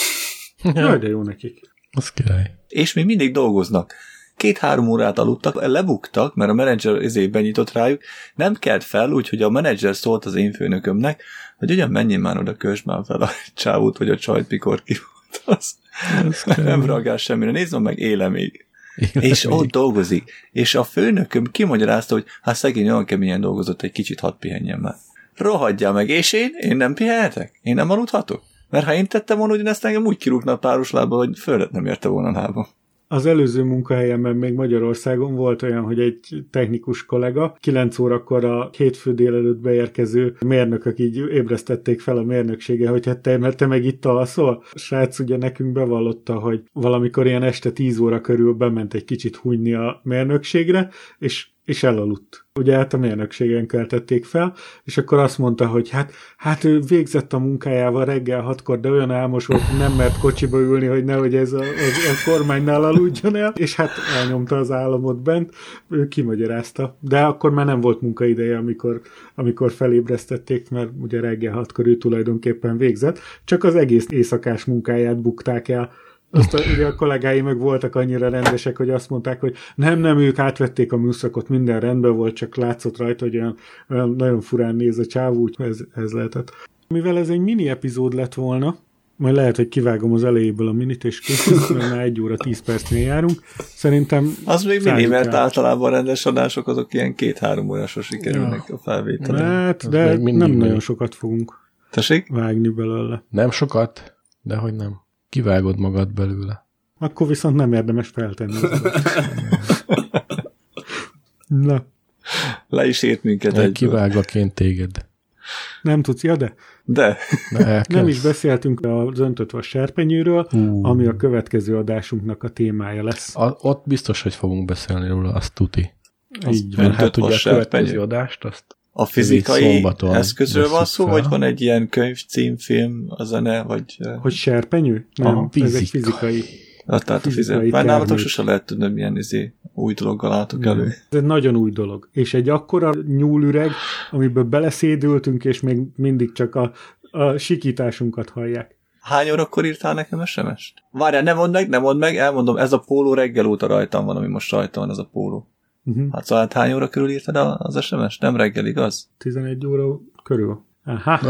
Jaj, de jó nekik. Az király. És még mindig dolgoznak. Két-három órát aludtak, lebuktak, mert a menedzser ezért benyitott rájuk, nem kelt fel, úgyhogy a menedzser szólt az én főnökömnek, hogy ugyan menjél már oda, kösd már fel a csávót, vagy a csajt, mikor ki volt az. nem reagál semmire. Nézzem meg, éle még. Igen, és még. ott dolgozik. És a főnököm kimagyarázta, hogy hát szegény olyan keményen dolgozott, egy kicsit hadd pihenjen már. Rohadja meg, és én? Én nem pihenhetek? Én nem aludhatok? Mert ha én tettem volna ugyanezt, engem úgy kirúgna a pároslába, hogy földet nem érte volna lába. Az előző munkahelyemben még Magyarországon volt olyan, hogy egy technikus kollega 9 órakor a hétfő délelőtt beérkező mérnökök így ébresztették fel a mérnöksége, hogy hát te, mert te meg itt alszol. A srác ugye nekünk bevallotta, hogy valamikor ilyen este 10 óra körül bement egy kicsit hunyni a mérnökségre, és és elaludt. Ugye hát a mérnökségen keltették fel, és akkor azt mondta, hogy hát, hát ő végzett a munkájával reggel hatkor, de olyan álmos volt, nem mert kocsiba ülni, hogy nehogy ez a, a, a kormánynál aludjon el, és hát elnyomta az államot bent, ő kimagyarázta. De akkor már nem volt munkaideje, amikor, amikor felébresztették, mert ugye reggel hatkor ő tulajdonképpen végzett, csak az egész éjszakás munkáját bukták el azt a, ugye a kollégái meg voltak annyira rendesek, hogy azt mondták, hogy nem, nem, ők átvették a műszakot, minden rendben volt, csak látszott rajta, hogy olyan, olyan nagyon furán néz a csáv, úgy ez, ez lehetett. Mivel ez egy mini epizód lett volna, majd lehet, hogy kivágom az elejéből a minit, és készül, mert már egy óra tíz percnél járunk. Szerintem... Az még mini, mert el. általában rendes adások azok ilyen két-három órásra sikerülnek ja. a felvételen. Hát, de nem nagyon még. sokat fogunk Tessék? vágni belőle. Nem sokat, de hogy nem. Kivágod magad belőle. Akkor viszont nem érdemes feltenni. Na. Le is ért minket egy. Kiváglak én téged. Nem tudsz, ja de? De. de nem is beszéltünk az öntött vas serpenyőről, uh. ami a következő adásunknak a témája lesz. A, ott biztos, hogy fogunk beszélni róla, azt tuti. Így van. Hát ugye a következő adást, azt a fizikai eszközről van szó, fel. vagy van egy ilyen könyv, címfilm, a zene, vagy... Hogy serpenyő? Nem, Aha, ez egy fizikai. Hát, tehát a fizikai. Már nálatok sose lehet tudni, milyen izé, új dologgal álltok elő. Ez egy nagyon új dolog. És egy akkora nyúlüreg, amiből beleszédültünk, és még mindig csak a, a sikításunkat hallják. Hány órakor írtál nekem SMS-t? Várjál, nem mondd meg, nem mondd meg, elmondom, ez a póló reggel óta rajtam van, ami most rajta van, ez a póló. Uh-huh. Hát szóval hát hány óra körül írtad az SMS? Nem reggel, igaz? 11 óra körül. Aha.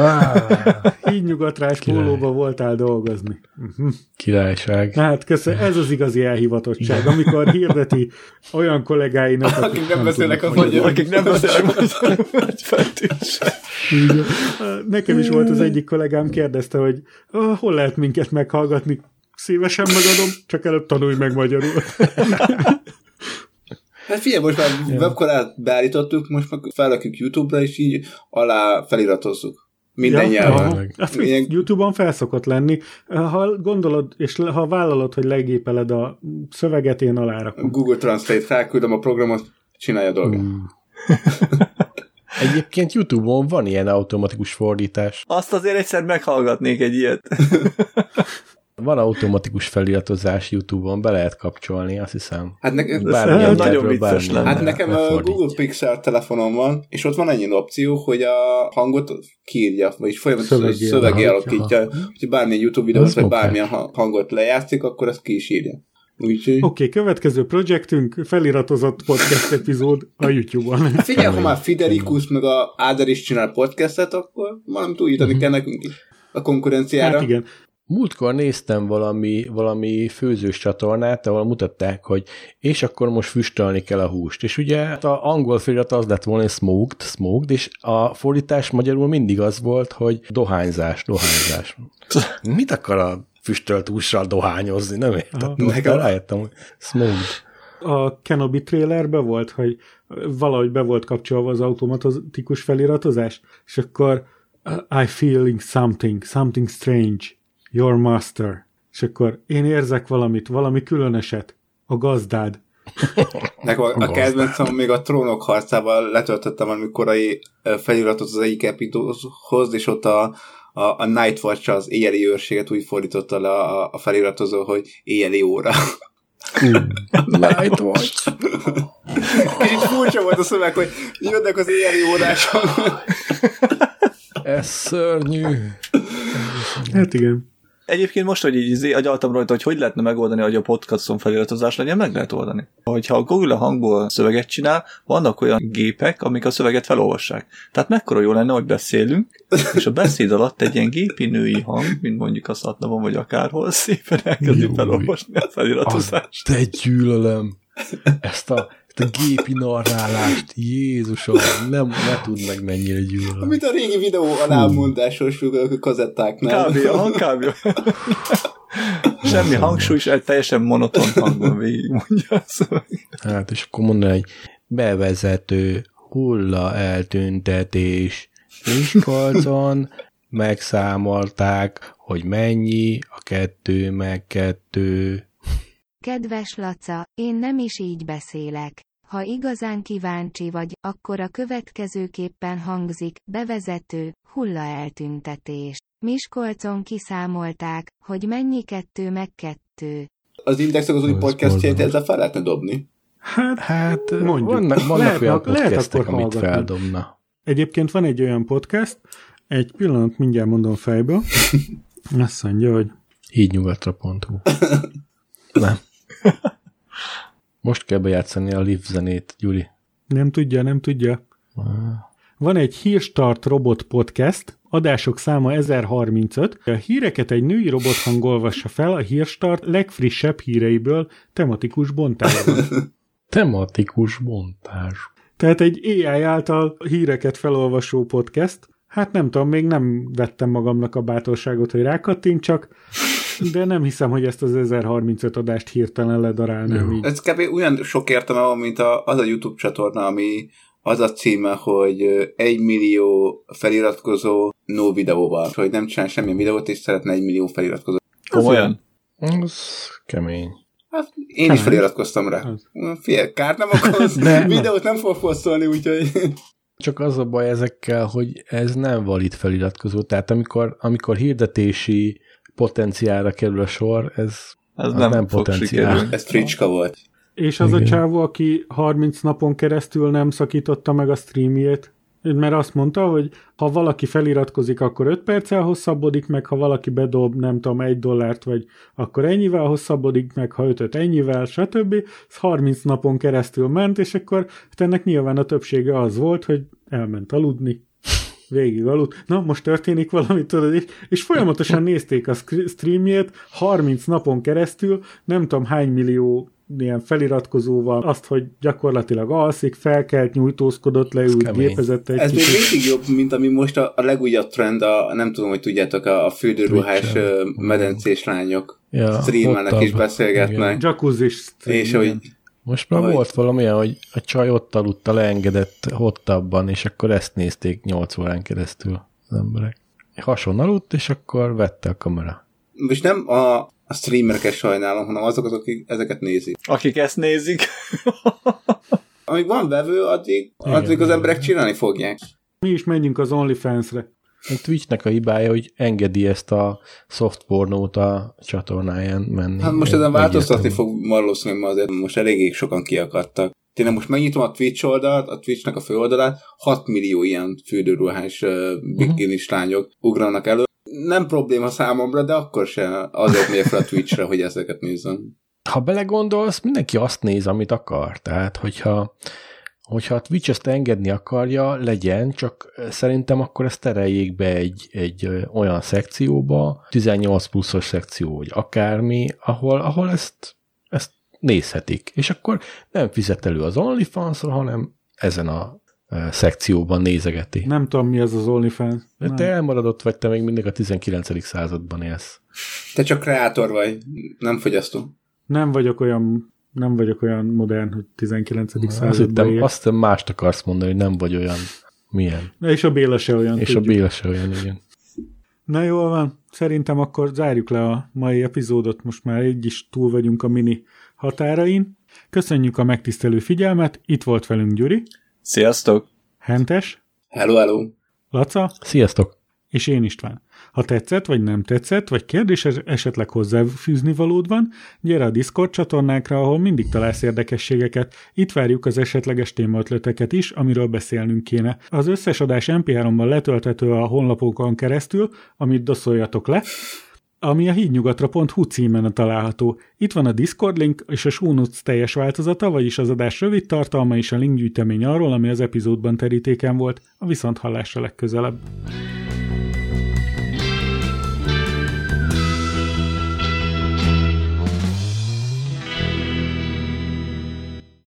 Így nyugatrás pólóba voltál dolgozni. Uh-huh. Királyság. Hát köszön, ez az igazi elhivatottság, amikor hirdeti olyan kollégáinak, akik, akik nem beszélnek a magyar. Akik nem beszélnek a Nekem is volt az egyik kollégám, kérdezte, hogy oh, hol lehet minket meghallgatni. Szívesen megadom, csak előbb tanulj meg magyarul. Hát figyelj, most már yeah. webkorát beállítottuk, most meg felrakjuk YouTube-ra, és így alá feliratozzuk. Minden ja, nyelven. Hát Ilyen... YouTube-on felszokott lenni. Ha gondolod, és ha vállalod, hogy legépeled a szöveget, én alárakom. Google Translate, felküldöm a programot, csinálja a dolgot. Mm. Egyébként YouTube-on van ilyen automatikus fordítás. Azt azért egyszer meghallgatnék egy ilyet. Van automatikus feliratozás YouTube-on, be lehet kapcsolni, azt hiszem. Hát nekem bármilyen nagyon vicces lenne. Hát nekem a Google Pixel telefonon van, és ott van ennyi opció, hogy a hangot kiírja, vagyis folyamatosan szövegé alakítja, hogy bármilyen YouTube videót, vagy bármilyen hangot lejátszik, akkor azt ki is írja. Oké, okay, következő projektünk feliratozott podcast epizód a YouTube-on. Hát figyelj, ha már Fiderikus meg a Áder is csinál podcastet, akkor valamit újítani uh-huh. kell nekünk is a konkurenciára. Hát igen. Múltkor néztem valami, valami főzős csatornát, ahol mutatták, hogy és akkor most füstölni kell a húst. És ugye hát a angol felirat az lett volna smoked, smoked, és a fordítás magyarul mindig az volt, hogy dohányzás, dohányzás. Mit akar a füstölt hússal dohányozni? Nem értem. Nekem rájöttem, hogy smoked. A Kenobi trailerbe volt, hogy valahogy be volt kapcsolva az automatikus feliratozás, és akkor I feeling something, something strange Your master. És akkor én érzek valamit, valami különöset. A gazdád. Nekem a, a kedvencem még a trónok harcával letöltöttem valami korai feliratot az egyik epizódhoz, és ott a, a, a Night Watch az éjjeli őrséget úgy fordította le a, a feliratozó, hogy éjjeli óra. Night Watch. Kicsit furcsa volt a szöveg, hogy jönnek az éjjeli órások. Ez szörnyű. Hát igen. Egyébként most, hogy így izé agyaltam rajta, hogy hogy lehetne megoldani, hogy a podcaston feliratozás legyen, meg lehet oldani. Hogyha a Google a hangból szöveget csinál, vannak olyan gépek, amik a szöveget felolvassák. Tehát mekkora jó lenne, hogy beszélünk, és a beszéd alatt egy ilyen gépi női hang, mint mondjuk a szatnavon, vagy akárhol, szépen elkezdi felolvasni a feliratozást. te gyűlölöm! Ezt a a gépi narrálást, Jézusom, nem, ne tud meg mennyire gyűlöm. Mint a régi videó alámondásos kazettáknál. Kb. aha, kb. Semmi hangsúly, egy teljesen monoton hangon végig mondja a Hát, és akkor mondani, hogy bevezető hulla eltüntetés Miskolcon megszámolták, hogy mennyi a kettő meg kettő. Kedves Laca, én nem is így beszélek. Ha igazán kíváncsi vagy, akkor a következőképpen hangzik, bevezető, hulla eltüntetés. Miskolcon kiszámolták, hogy mennyi kettő meg kettő. Az Indexek az új podcastjét ezzel fel lehetne dobni? Hát, hát mondjuk. Vannak, vannak lehet, olyan podcastek, lehet amit feldobna. Egyébként van egy olyan podcast, egy pillanat mindjárt mondom fejből. Azt mondja, hogy hídnyugatra.hu Nem. Most kell bejátszani a live zenét, Gyuri. Nem tudja, nem tudja. Ah. Van egy Hírstart Robot Podcast, adások száma 1035. A híreket egy női robothang olvassa fel a Hírstart legfrissebb híreiből tematikus bontásban. tematikus bontás. Tehát egy AI által híreket felolvasó podcast. Hát nem tudom, még nem vettem magamnak a bátorságot, hogy rákattintsak, de nem hiszem, hogy ezt az 1035 adást hirtelen ledarálnám így. Ez kb. olyan sok értelme van, mint a, az a YouTube csatorna, ami az a címe, hogy egy millió feliratkozó no videóval, hogy nem csinál semmilyen videót, és szeretne egy millió feliratkozó. Komolyan? Ez kemény. Hát én kemény. is feliratkoztam rá. Figyelj, kár nem okoz, videót nem fog fosztolni, úgyhogy... Csak az a baj ezekkel, hogy ez nem valid feliratkozó, tehát amikor, amikor hirdetési potenciálra kerül a sor, ez, ez nem, nem potenciál. Ez fricska volt. És az Igen. a csávó, aki 30 napon keresztül nem szakította meg a streamjét, mert azt mondta, hogy ha valaki feliratkozik, akkor 5 perccel hosszabbodik meg, ha valaki bedob, nem tudom, egy dollárt, vagy akkor ennyivel hosszabbodik meg, ha 5 ennyivel, stb. Ez 30 napon keresztül ment, és akkor hát ennek nyilván a többsége az volt, hogy elment aludni, végig aludt, na most történik valami, tudod, és, és folyamatosan nézték a streamjét 30 napon keresztül, nem tudom hány millió ilyen feliratkozóval azt, hogy gyakorlatilag alszik, felkelt, nyújtózkodott, leült, gépezett egy Ez kicsit. még mindig jobb, mint ami most a, a legújabb trend, a, nem tudom, hogy tudjátok, a, a fürdőruhás medencés lányok ja, streamelnek és beszélgetnek. Jacuzzi És hogy most már Ahogy... volt valamilyen, hogy a csaj ott aludta leengedett hottabban, és akkor ezt nézték 8 órán keresztül az emberek. Hason aludt, és akkor vette a kamera. És nem a, a streamereket sajnálom, hanem azok, azok, akik ezeket nézik. Akik ezt nézik. Amíg van vevő, addig, Igen, addig az emberek csinálni fogják. Mi is menjünk az OnlyFans-re. A Twitchnek a hibája, hogy engedi ezt a soft pornót a csatornáján menni. Hát most ezen változtatni fog valószínűleg, mert azért most eléggé sokan kiakadtak. Tényleg most megnyitom a Twitch oldalt, a Twitchnek a főoldalát, 6 millió ilyen fürdőruhás uh, bikinis uh-huh. lányok ugranak elő. Nem probléma számomra, de akkor se azért megyek fel a Twitchre, hogy ezeket nézzem. Ha belegondolsz, mindenki azt néz, amit akar. Tehát, hogyha hogyha a Twitch ezt engedni akarja, legyen, csak szerintem akkor ezt tereljék be egy, egy olyan szekcióba, 18 pluszos szekció, vagy akármi, ahol, ahol ezt, ezt nézhetik. És akkor nem fizet elő az onlyfans hanem ezen a szekcióban nézegeti. Nem tudom, mi ez az OnlyFans. De nem. te elmaradott vagy, te még mindig a 19. században élsz. Te csak kreátor vagy, nem fogyasztó. Nem vagyok olyan nem vagyok olyan modern, hogy 19. században él. Azt hiszem mást akarsz mondani, hogy nem vagy olyan milyen. Na és a Béla se olyan. És tudjuk. a Béla se olyan, igen. Na jól van, szerintem akkor zárjuk le a mai epizódot, most már így is túl vagyunk a mini határain. Köszönjük a megtisztelő figyelmet, itt volt velünk Gyuri. Sziasztok! Hentes. Hello, hello! Laca. Sziasztok! És én István. Ha tetszett, vagy nem tetszett, vagy kérdés esetleg hozzáfűzni valód van, gyere a Discord csatornákra, ahol mindig találsz érdekességeket. Itt várjuk az esetleges témaötleteket is, amiről beszélnünk kéne. Az összes adás MP3-ban letölthető a honlapokon keresztül, amit doszoljatok le, ami a hídnyugatra.hu címen található. Itt van a Discord link és a notes teljes változata, vagyis az adás rövid tartalma és a linkgyűjtemény arról, ami az epizódban terítéken volt. A viszont hallásra legközelebb.